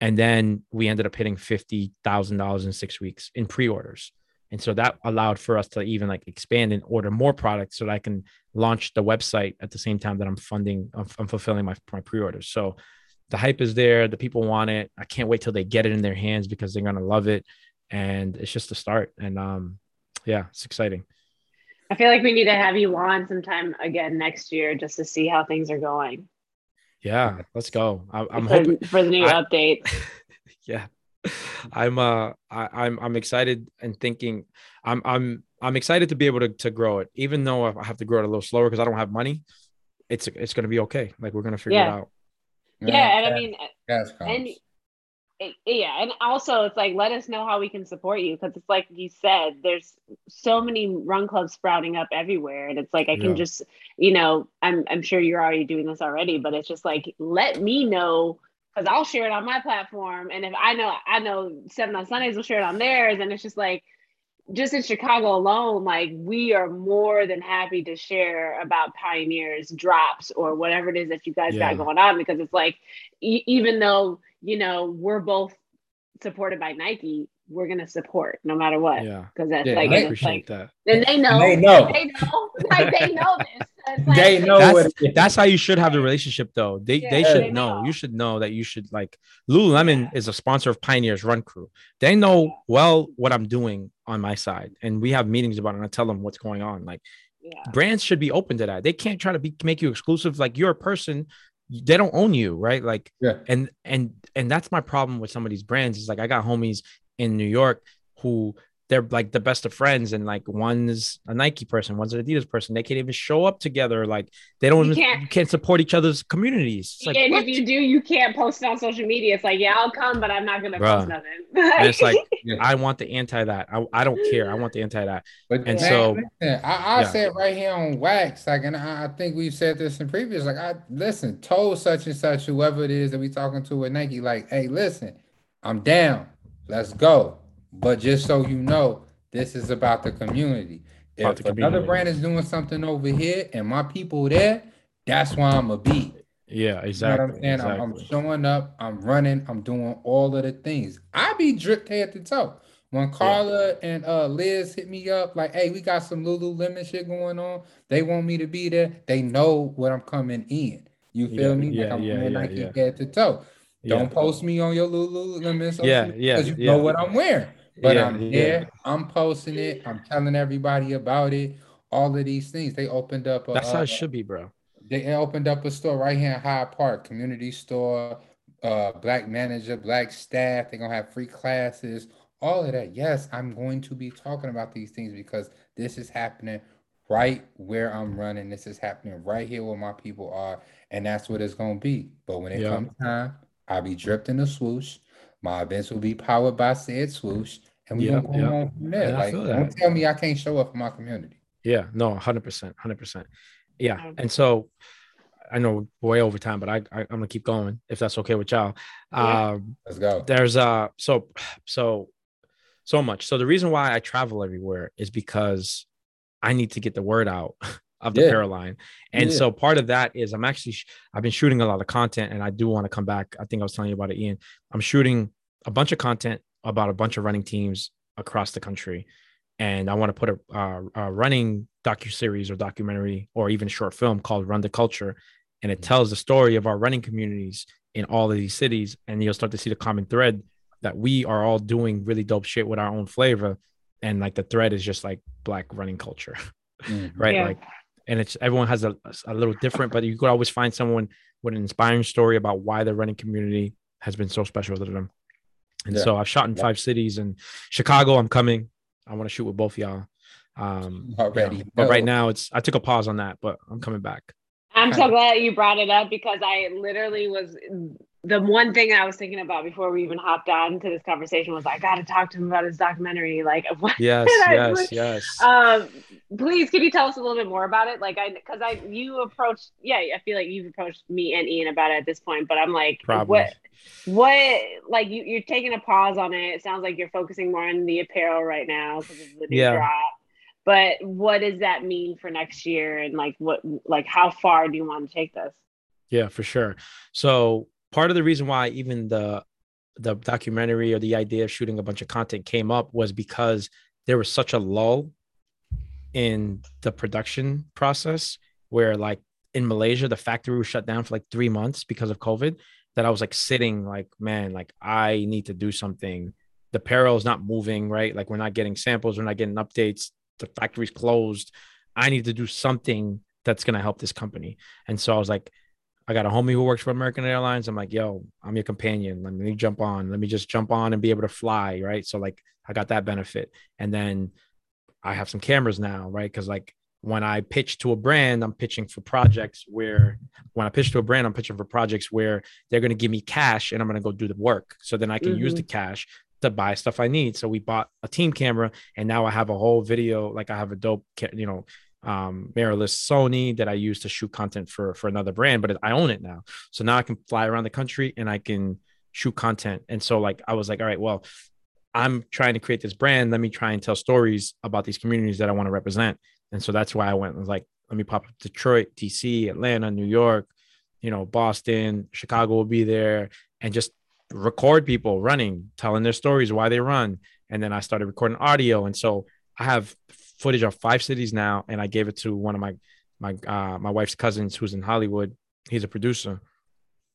And then we ended up hitting fifty thousand dollars in six weeks in pre-orders. And so that allowed for us to even like expand and order more products so that I can launch the website at the same time that I'm funding, I'm, I'm fulfilling my, my pre-orders. So the hype is there. The people want it. I can't wait till they get it in their hands because they're going to love it. And it's just a start. And um, yeah, it's exciting.
I feel like we need to have you on sometime again next year just to see how things are going.
Yeah, let's go. I, I'm
for,
hoping.
for the new
I-
update.
yeah i'm uh I, i'm i'm excited and thinking i'm i'm i'm excited to be able to to grow it even though i have to grow it a little slower because i don't have money it's it's going to be okay like we're going to figure
Yeah.
it out
Yeah, and I mean,
cash comes.
and it- yeah, and also it's like let us know how we can support you because it's like you said, there's so many run clubs sprouting up everywhere, and it's like I can
Yeah.
just, you know, I'm I'm sure you're already doing this already, but it's just like let me know because I'll share it on my platform, and if I know I know Seven on Sundays will share it on theirs, and it's just like just in Chicago alone, like we are more than happy to share about pioneers drops or whatever it is that you guys
Yeah.
got going on because it's like e- even though you know we're both supported by Nike, we're gonna support no matter what
yeah
because that's
Yeah,
like,
i
it's
appreciate
like
that
and they know
They know.
they know like they know this like-
They know
that's,
what it is.
that's how you should have the relationship though they
Yeah,
they
they
should know.
know.
you should know that you should like lululemon
Yeah.
is a sponsor of pioneers run crew they know well what i'm doing on my side and we have meetings about it and i tell them what's going on like
yeah.
brands should be open to that. They can't try to be make you exclusive. Like you're a person, they don't own you, right? Like,
Yeah.
and and and that's my problem with some of these brands. Is like I got homies in New York who they're like the best of friends, and like one's a Nike person, one's an Adidas person. They can't even show up together. Like they don't
You can't-
you can't support each other's communities. It's like,
and
what?
if you do, you can't post it on social media. It's like, yeah, I'll come, but I'm not gonna
Bruh.
post nothing.
and it's like
Yeah.
I want the anti that. I, I don't care. I want the anti that.
But
And
man,
so-
listen, I, I
Yeah.
said right here on wax, like, and I, I think we've said this in previous, like, I listen, told such and such, whoever it is that we talking to with Nike, like, hey, listen, I'm down, let's go. But just so you know, this is about the community.
About
If
the
another brand is doing something over here and my people there, that's why I'm a beat.
Yeah,
You know
exactly.
I'm saying? I'm, I'm showing up, I'm running, I'm doing all of the things. I be dripped head to toe. When Carla and uh Liz hit me up, like, hey, we got some Lululemon shit going on. They want me to be there. They know what I'm coming in. You feel
Yeah,
me?
yeah,
like I'm
yeah,
wearing
yeah,
Nike
yeah.
head to toe. Don't post me on your Lululemon
Yeah, yeah,
because you
yeah.
know what I'm wearing. But
Yeah,
I'm
yeah.
there, I'm posting it, I'm telling everybody about it. All of these things. They opened up a,
That's how
uh,
it should be, bro.
they opened up a store right here in Hyde Park, community store, uh, black manager, black staff. They're gonna have free classes, all of that. Yes, I'm going to be talking about these things because this is happening right where I'm running. This is happening right here where my people are, and that's what it's gonna be. But when it
Yeah.
comes time, I'll be dripped in a swoosh. My events will be powered by said swoosh, and we
Yeah,
gonna go
yeah.
on from there.
And I
Like,
feel
don't tell me I can't show up for my community.
Yeah, no, hundred percent, hundred percent. Yeah, and so I know we're way over time, but I, I I'm gonna keep going if that's okay with y'all.
Yeah.
Um,
Let's go.
there's uh so so so much. So the reason why I travel everywhere is because I need to get the word out of the
Yeah.
apparel line. And
Yeah.
so part of that is I'm actually sh- I've been shooting a lot of content and I do want to come back. I think I was telling you about it, Ian. I'm shooting a bunch of content about a bunch of running teams across the country. And I want to put a, uh, a running docu series or documentary or even short film called Run the Culture, and it
Mhm.
tells the story of our running communities in all of these cities. And you'll start to see the common thread that we are all doing really dope shit with our own flavor, and like the thread is just like black running culture,
Mhm.
right?
Yeah.
Like, and it's everyone has a, a little different, but you could always find someone with an inspiring story about why the running community has been so special to them. And
Yeah.
so I've shot in
Yeah.
five cities and Chicago. I'm coming. I want to shoot with both y'all. Um, you know,
Already
but right now it's I took a pause on that, but I'm coming back.
I'm so glad you brought it up because I literally was the one thing I was thinking about before we even hopped on to this conversation was I got to talk to him about his documentary. Like, what?
Yes, yes, yes.
Um, please, can you tell us a little bit more about it? Like, I because I you approached, yeah, I feel like you've approached me and Ian about it at this point, but I'm like,
Probably.
what? What like you, you're taking a pause on it. It sounds like you're focusing more on the apparel right now because of the new
Yeah.
drop. But what does that mean for next year? And like what like how far do you want to take this?
Yeah, for sure. So part of the reason why even the the documentary or the idea of shooting a bunch of content came up was because there was such a lull in the production process where like in Malaysia the factory was shut down for like 3 months because of COVID that I was like sitting like man like I need to do something. The apparel is not moving right? Like we're not getting samples we're not getting updates the factory's closed. I need to do something that's going to help this company. And so I was like I got a homie who works for American Airlines. I'm like, yo, I'm your companion. Let me jump on. Let me just jump on and be able to fly. Right. So, like, I got that benefit. And then I have some cameras now. Right. Cause, like, when I pitch to a brand, I'm pitching for projects where, when I pitch to a brand, I'm pitching for projects where they're going to give me cash and I'm going to go do the work. So then I can use
Mhm.
the cash to buy stuff I need. So we bought a team camera and now I have a whole video. Like, I have a dope, you know, um mirrorless Sony that I use to shoot content for for another brand, but I own it now. So now I can fly around the country and I can shoot content. And so like I was like, all right, well, I'm trying to create this brand. Let me try and tell stories about these communities that I want to represent. And so that's why I went and was like, let me pop up Detroit, DC, Atlanta, New York, you know, Boston, Chicago will be there and just record people running, telling their stories, why they run. And then I started recording audio. And so I have footage of five cities now, and I gave it to one of my my uh, my wife's cousins who's in Hollywood. He's a producer,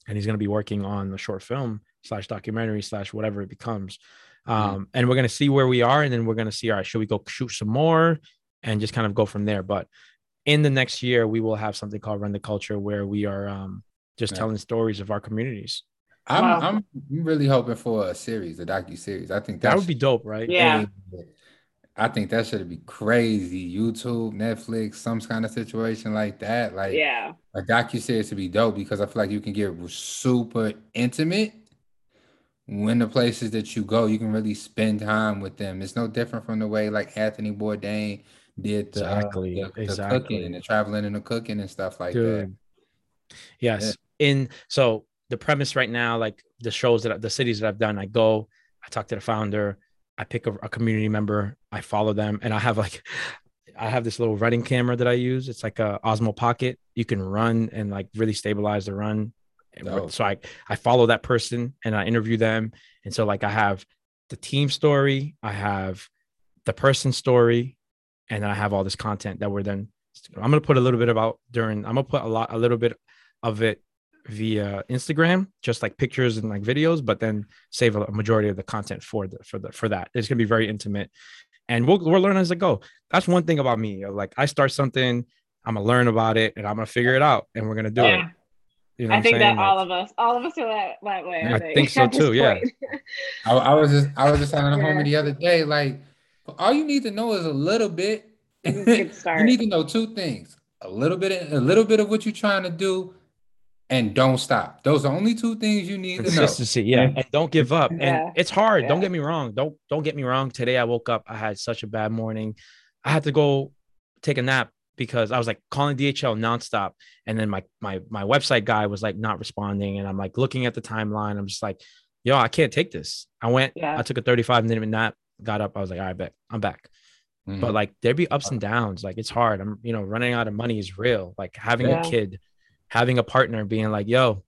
and he's going to be working on the short film slash documentary slash whatever it becomes. Um, And we're going to see where we are, and then we're going to see, all right, should we go shoot some more, and just kind of go from there. But in the next year, we will have something called Run the Culture, where we are um, just
Yeah.
telling stories of our communities.
I'm
Wow.
I'm really hoping for a series, a docu series. I think
That
that's
would be dope, right?
Yeah.
I think that should be crazy. YouTube, Netflix, some kind of situation like that. Like
Yeah.
a docu series to be dope because I feel like you can get super intimate when the places that you go, you can really spend time with them. It's no different from the way like Anthony Bourdain did the, uh,
Exactly,
the, the
exactly.
cooking and the traveling and the cooking and stuff like that.
Dude. Yes. In so the premise right now, like the shows that the cities that I've done, I go, I talk to the founder, I pick a, a community member, I follow them, and I have like I have this little running camera that I use. It's like a Osmo Pocket. You can run and like really stabilize the run.
Dope. Oh.
So I I follow that person and I interview them. And so like I have the team story, I have the person story, and then I have all this content that we're then I'm gonna put a little bit about during I'm gonna put a lot a little bit of it via Instagram, just like pictures and like videos, but then save a, a majority of the content for the for the for that. It's gonna be very intimate, and we'll we'll learn as I go. That's one thing about me. Like I start something, I'm gonna learn about it, and I'm gonna figure it out, and we're gonna do
Yeah.
it. You know
I think
I'm
that
saying?
all of us, all of us are that, that way.
I think so too, yeah.
I, I was just I was just telling a
Yeah.
homie the other day, like all you need to know is a little bit.
This is a good start.
you need to know two things: a little bit, a little bit of what you're trying to do, and don't stop. Those are only two things you need to know.
consistency yeah
Yeah.
and don't give up and
Yeah.
it's hard don't get me wrong don't don't get me wrong today i woke up i had such a bad morning i had to go take a nap because i was like calling dhl nonstop and then my my my website guy was like not responding and i'm like looking at the timeline i'm just like yo i can't take this i went
Yeah.
i took a 35 minute nap got up i was like all right bet i'm back
Mhm.
but like there be ups and downs. Like it's hard. I'm, you know, running out of money is real. Like having
Yeah.
a kid, having a partner, being like, "Yo,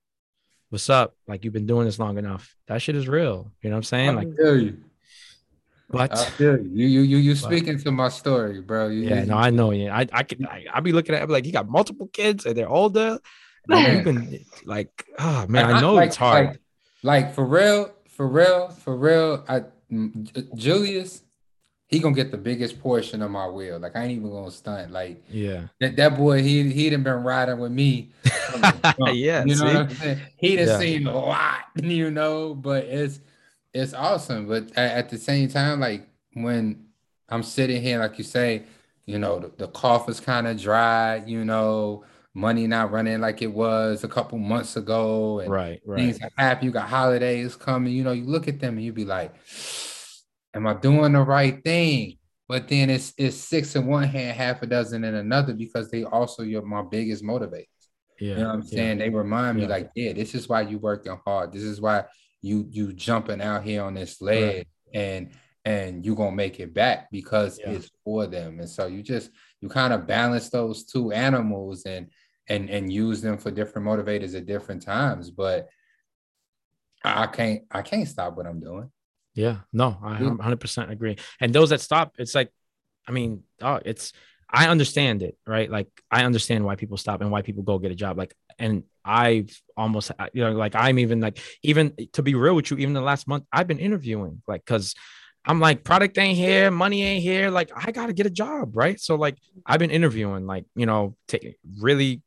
what's up? Like you've been doing this long enough. That shit is real." You know what I'm saying? Like,
I feel you.
but
I feel you. You you you, you
But-
speaking to my story, bro. You,
yeah,
you-
no, I know. Yeah, I I can I, I be looking at. it, like, you got multiple kids and they're older. Like, been like, oh man,
And
I know
like,
it's hard.
Like, like for real, for real, for real. I Julius, he gonna get the biggest portion of my wheel. Like I ain't even gonna stunt. Like
yeah,
that, that boy, he he done been riding with me. from the jump,
Yeah,
you know
see?
what I'm saying. He done
Yeah.
seen a lot, you know. But it's it's awesome. But at, at the same time, like when I'm sitting here, like you say, you know, the, the is kind of dry. You know, money not running like it was a couple months ago, and
right, right.
things are happy. You got holidays coming. You know, you look at them and you be like, "Am I doing the right thing?" But then it's it's six in one hand, half a dozen in another because they also your my biggest motivators.
Yeah,
You know what I'm
yeah.
saying? They remind me
Yeah.
like, yeah, this is why you working hard. This is why you you jumping out here on this ledge and and you gonna make it back because
Yeah.
it's for them. And so you just you kind of balance those two animals and and and use them for different motivators at different times. But I can't I can't stop what I'm doing.
Yeah, no, I 100% agree. And those that stop, it's like, I mean, oh, it's, I understand it, right? Like, I understand why people stop and why people go get a job. Like, and I've almost, you know, like, I'm even like, even to be real with you, even the last month, I've been interviewing, like, cause I'm like, product ain't here, money ain't here. Like, I got to get a job, right? So, like, I've been interviewing, like, you know, take really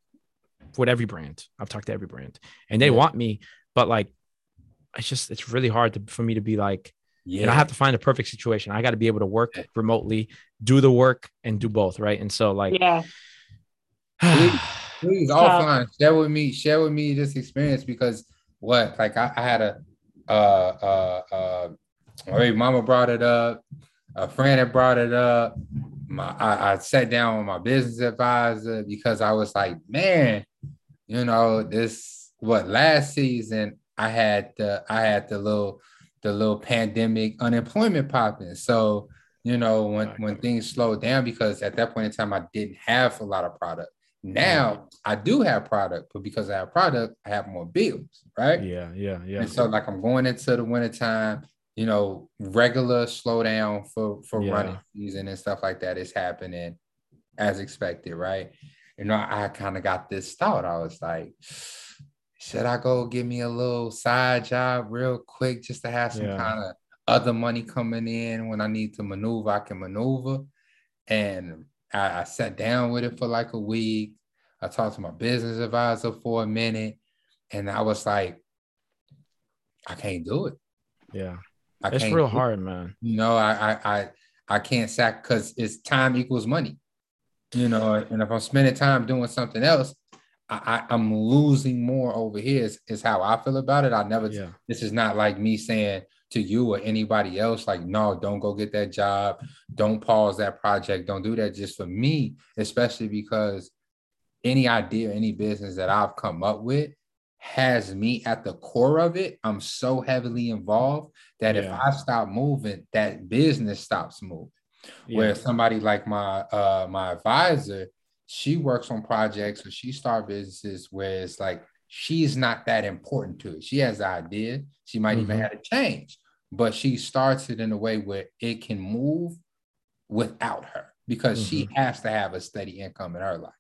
with every brand. I've talked to every brand and they
Yeah.
want me, but like, it's just, it's really hard to, for me to be like,
Yeah,
and I have to find a perfect situation. I got to be able to work remotely, do the work, and do both, right? And so, like,
Yeah.
Please
So-
offline share with me, share with me this experience because what like I, I had a uh uh uh my mama brought it up, a friend had brought it up. My I, I sat down with my business advisor because I was like, man, you know, this what last season I had the I had the little the little pandemic unemployment popping. So, you know, when when things slowed down because at that point in time I didn't have a lot of product. Now mm. I do have product, but because I have product, I have more bills, right?
yeah, yeah, yeah,
And so like I'm going into the wintertime, you know, regular slowdown for for
Yeah.
running season and stuff like that is happening as expected, right? You know, I kind of got this thought. I was like, should I go give me a little side job real quick just to have some
Yeah.
kind of other money coming in when I need to maneuver, I can maneuver. And I, I sat down with it for like a week. I talked to my business advisor for a minute, and I was like, I can't do it.
yeah.
I
It's real hard, man.
You know, I I I, I can't sack because it's time equals money. You know, and if I'm spending time doing something else, I, I'm losing more over here. Is, is how I feel about it. I never.
Yeah,
This is not like me saying to you or anybody else, like, no, don't go get that job. Don't pause that project. Don't do that just for me, especially because any idea, any business that I've come up with has me at the core of it. I'm so heavily involved that if I stop moving, that business stops moving. Where somebody like my uh my advisor, she works on projects or she start businesses where it's like she's not that important to it. She has the idea, she might even
Mhm.
have to change, but she starts it in a way where it can move without her because she
Mm-hmm.
has to have a steady income in her life.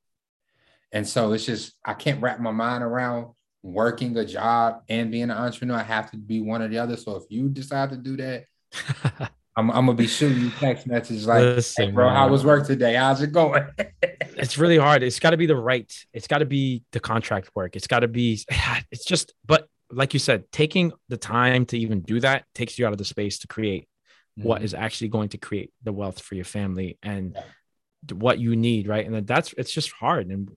And so it's just I can't wrap my mind around working a job and being an entrepreneur. I have to be one or the other. So if you decide to do that, I'm, I'm gonna be shooting you text messages like,
Listen,
"Hey, bro, how was work today? How's it going?"
it's really hard. It's got to be the right. It's got to be the contract work. It's got to be. It's just. But like you said, taking the time to even do that takes you out of the space to create what mm-hmm. is actually going to create the wealth for your family and
Yeah.
what you need, right? And that's it's just hard. And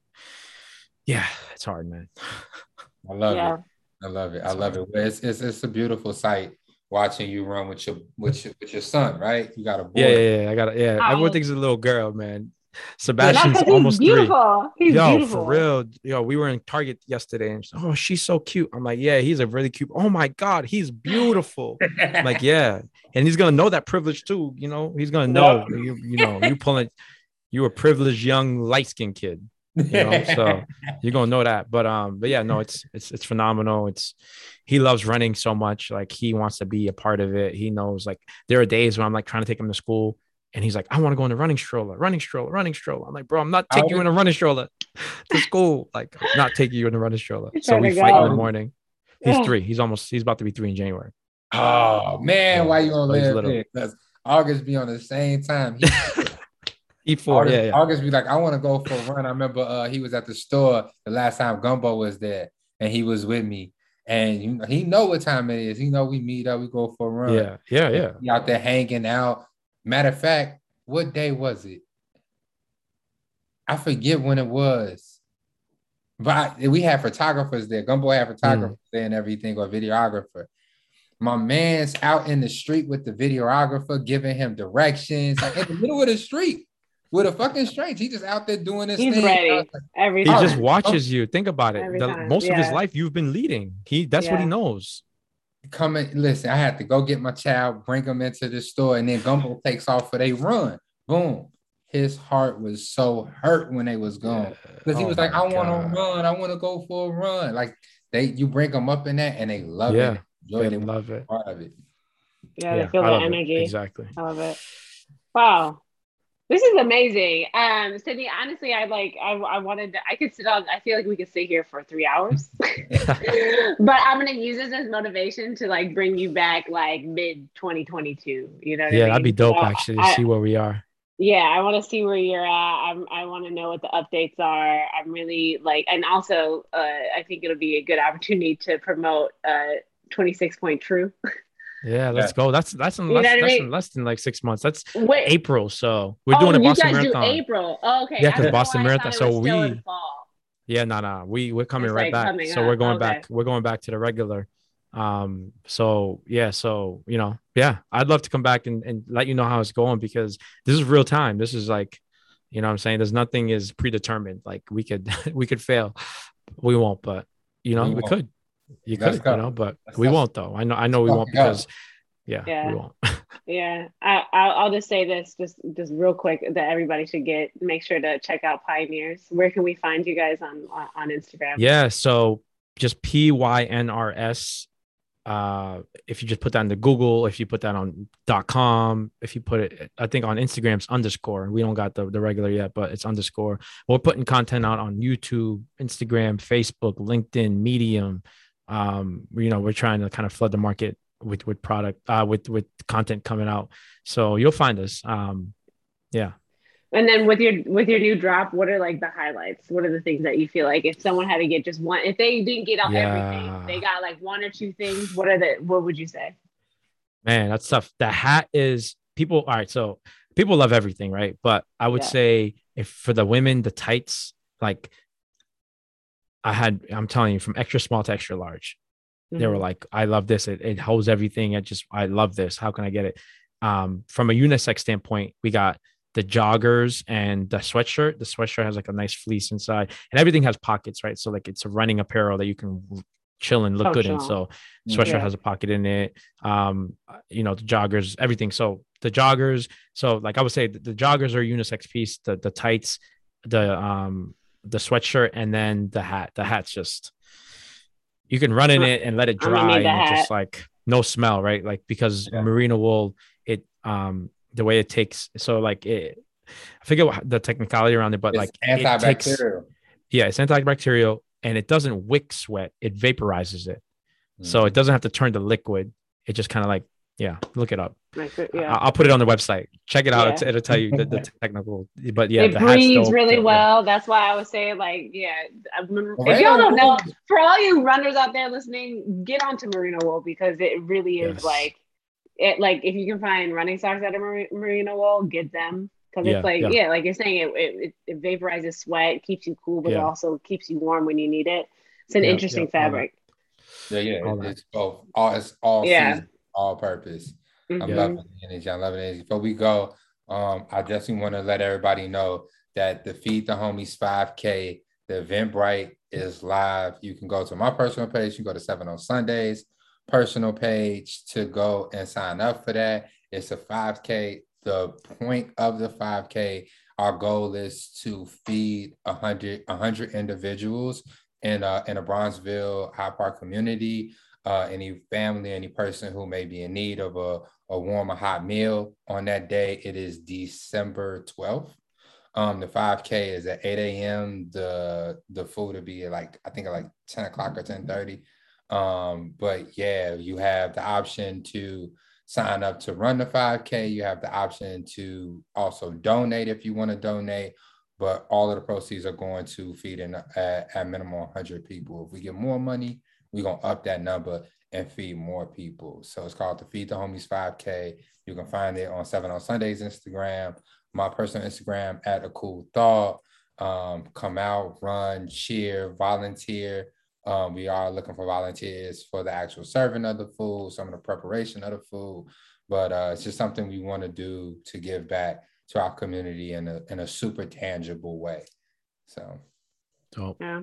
yeah, it's hard, man.
I love
Yeah.
it. I love it. I
It's
love it. It's, it's it's a beautiful sight watching you run with your with your with your son, right? You got a boy.
Yeah, yeah, yeah. I got it. Yeah,
How
everyone thinks it's a little girl, man. Sebastian's
Not 'cause
almost
he's
three.
beautiful. He's
Yo,
beautiful.
for real. Yo, we were in Target yesterday and she's, oh, she's so cute. I'm like, yeah, he's a really cute. Oh my God, he's beautiful. I'm like, yeah. And he's gonna know that privilege too. You know, he's gonna know you, you know, you pulling you a privileged young light-skinned kid. You know, so you're gonna know that. But um, but yeah, no, it's it's it's phenomenal. It's he loves running so much, like he wants to be a part of it. He knows like there are days when I'm like trying to take him to school and he's like, I want to go in a running stroller, running stroller, running stroller. I'm like, bro, I'm not taking you in a running stroller to school. Like, I'm not taking you in a running stroller.
He's
So we
to
fight in the morning. He's
Ugh.
three. He's almost he's about to be three in January.
oh man, why you gonna
So
live there? Because August be on the same time. He,
E four,
August,
yeah, yeah.
August be like, I want to go for a run. I remember uh, he was at the store the last time Gumbo was there, and he was with me. And you know, he know what time it is. He know we meet up, we go for a run.
Yeah, yeah, yeah.
He out there hanging out. Matter of fact, what day was it? I forget when it was. But I- we had photographers there. Gumbo had photographers there and everything, or videographer. My man's out in the street with the videographer, giving him directions, like in the middle of the street with a fucking stranger. He just out there doing this
He's
thing.
ready.
Like,
Every
He
Oh,
just watches you. Think about it. The-
time,
most of his life you've been leading. He that's what he
Yeah.
knows.
coming. Listen, I had to go get my child, bring him into the store, and then Gumbo takes off for they run. Boom. His heart was so hurt when they was gone. Because he
Oh
was like, I want to run. I want to go for a run. Like they, you bring them up in that, and they love
Yeah,
it, enjoy
They
it,
love it.
part of it.
Yeah, they feel
I
the
love it.
energy.
Exactly.
I love it. Wow. This is amazing. Um, Sidney, honestly, I like I, I wanted to I could sit on I feel like we could sit here for three hours. but I'm gonna use this as motivation to like bring you back like mid 2022. You know what I
Yeah,
mean?
that'd be dope
So
actually to
I-
see where we are.
yeah, I want to see where you're at. I'm, I want to know what the updates are. I'm really like, and also, uh, I think it'll be a good opportunity to promote uh, 26 Point True.
Yeah, let's go. That's that's in less, that's in less than like six months. That's
Wait,
April, so we're
oh,
doing a
you
Boston
guys
Marathon.
do April. Oh, okay.
Yeah,
because
Boston Marathon- so we-
in fall.
Yeah, no, no, we we're coming
It's,
right
like,
back.
coming
So we're going
Okay.
back. We're going back to the regular. Um. So yeah. So you know, yeah, I'd love to come back and and let you know how it's going because this is real time. This is like, you know, what I'm saying there's nothing is predetermined. Like we could we could fail, we won't. But you know,
We
we, could. You could, you know, but
Let's
we
go.
won't though. I know. I know we
Let's
won't
go.
because. Yeah,
Yeah.
we won't.
Yeah, I, I'll, I'll just say this, just just real quick, that everybody should get. Make sure to check out Pioneers. Where can we find you guys on on, on Instagram?
Yeah. So just P Y N R S. Uh, if you just put that into Google, if you put that on dot com, if you put it, I think on Instagram's underscore. We don't got the, the regular yet, but it's underscore. We're putting content out on YouTube, Instagram, Facebook, LinkedIn, Medium. Um, you know, we're trying to kind of flood the market with with product, uh, with with content coming out. So you'll find us. Um, yeah.
And then with your with your new drop, what are like the highlights? What are the things that you feel like if someone had to get just one, if they didn't get out
Yeah.
everything, they got like one or two things. What are the? What would you say?
Man, that's tough. The hat is people. All right, so people love everything, right? But I would
Yeah.
say if for the women, the tights, like I had, I'm telling you, from extra small to extra large, they were
Mhm.
like, "I love this. It, it holds everything. I just, I love this. How can I get it?" Um, from a unisex standpoint, we got the joggers and the sweatshirt. The sweatshirt has like a nice fleece inside, and everything has pockets, right? So like it's a running apparel that you can chill and look
Oh,
good in. So
Mm.
sweatshirt
Yeah.
has a pocket in it. Um, you know, the joggers, everything. So the joggers, so like I would say the, the joggers are a unisex piece, the the tights, the um the sweatshirt, and then the hat. The hat's just you can run in it and let it dry and just like no smell, right? Like because
Yeah.
merino wool, it um the way it takes so like it I forget what the technicality around it, but
It's
like it takes yeah, it's antibacterial and it doesn't wick sweat, it vaporizes it. So
Mm.
it doesn't have to turn to liquid. It just kind of like, yeah, look it up.
Like,
I-
yeah.
I'll put it on the website. Check it out.
Yeah.
It's, it'll tell you the, the technical, but yeah,
it
the hat's
breathes
dope.
really
Yeah.
well. That's why I was saying, like, yeah. Remember- If y'all
don't
don't know, for all you runners out there listening, get onto merino wool because it really is
Yes.
like it. Like if you can find running socks that are merino wool, get them because
Yeah,
it's like
yeah.
yeah. like you're saying, it, it it vaporizes sweat, keeps you cool, but it also keeps you warm when you need it. It's an
Yeah,
interesting
yeah,
fabric.
Yeah, yeah.
All
it- it's both. All it's all
Yeah.
season, all purpose. I'm
Mhm.
loving the energy. I'm loving the energy. Before we go, um, I definitely want to let everybody know that the Feed the Homies 5K, the Eventbrite is live. You can go to my personal page. You can go to Seven on Sundays personal page to go and sign up for that. It's a 5K. The point of the 5K, our goal is to feed 100, 100 individuals in a, in a Bronzeville Hyde Park community. Uh, any family, any person who may be in need of a, a warm or hot meal on that day. It is December 12th. Um, the 5K is at 8 a.m. The the food will be like I think like 10 o'clock or 10 30. Um, but yeah, you have the option to sign up to run the 5K. You have the option to also donate if you want to donate. But all of the proceeds are going to feed in at, at minimum 100 people. If we get more money, we're going to up that number and feed more people. So it's called the Feed the Homies 5K. You can find it on Seven on Sundays Instagram, my personal Instagram at a cool thought. Um, come out, run, cheer, volunteer. Um, we are looking for volunteers for the actual serving of the food, some of the preparation of the food, but uh, it's just something we want to do to give back to our community in a in a super tangible way. So,
Dope.
Yeah.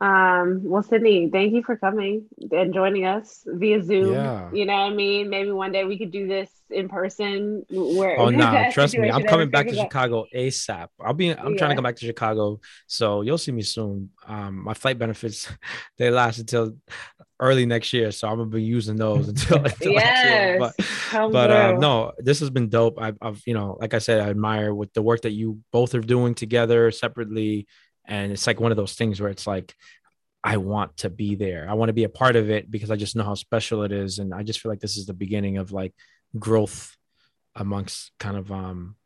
Um, well, Sidney, thank you for coming and joining us via Zoom.
Yeah.
You know what I mean? Maybe one day we could do this in person where
Oh no,
that
trust me, I'm coming back to. Chicago ASAP. I'll be I'm trying to come back to Chicago. So you'll see me soon. Um my flight benefits they last until early next year. So I'm gonna be using those until, until.
Yes.
But but
through.
no, this has been dope. I've, I've, you know, like I said, I admire with the work that you both are doing together separately, and it's like one of those things where it's like, I want to be there. I want to be a part of it because I just know how special it is, and I just feel like this is the beginning of like growth amongst kind of um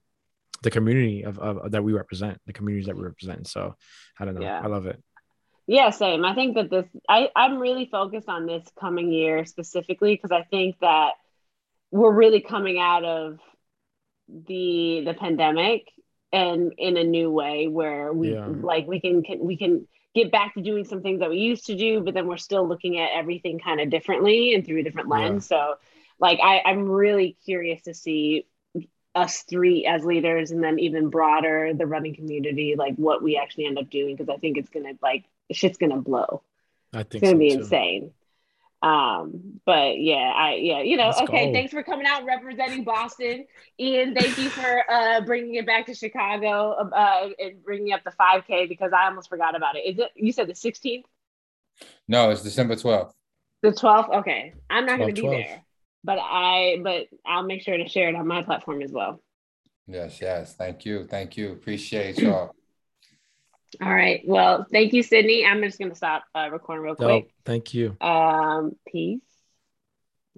the community of, of that we represent, the communities that we represent. So I don't know,
Yeah.
I love it.
Yeah, same. I think that this I, I'm really focused on this coming year specifically because I think that we're really coming out of the the pandemic and in a new way where we
Yeah.
like we can, can we can get back to doing some things that we used to do, but then we're still looking at everything kind of differently and through a different
Yeah.
lens. So like I, I'm really curious to see us three as leaders and then even broader the running community, like what we actually end up doing because I think it's gonna like shit's gonna blow.
I think It's
gonna
so
be
too.
insane. Um, but yeah, I yeah, you know,
Let's
okay.
go.
Thanks for coming out representing Boston, Ian. Thank you for uh bringing it back to Chicago uh and bringing up the 5K because I almost forgot about it. Is it you said the 16th,
no, it's December 12th.
the 12th? Okay, I'm not gonna be
12.
there, but I but I'll make sure to share it on my platform as well.
Yes, yes. Thank you. Thank you. Appreciate y'all.
All right. Well, thank you, Sidney. I'm just gonna stop uh, recording real
quick.
quick.
Thank you.
Um, peace.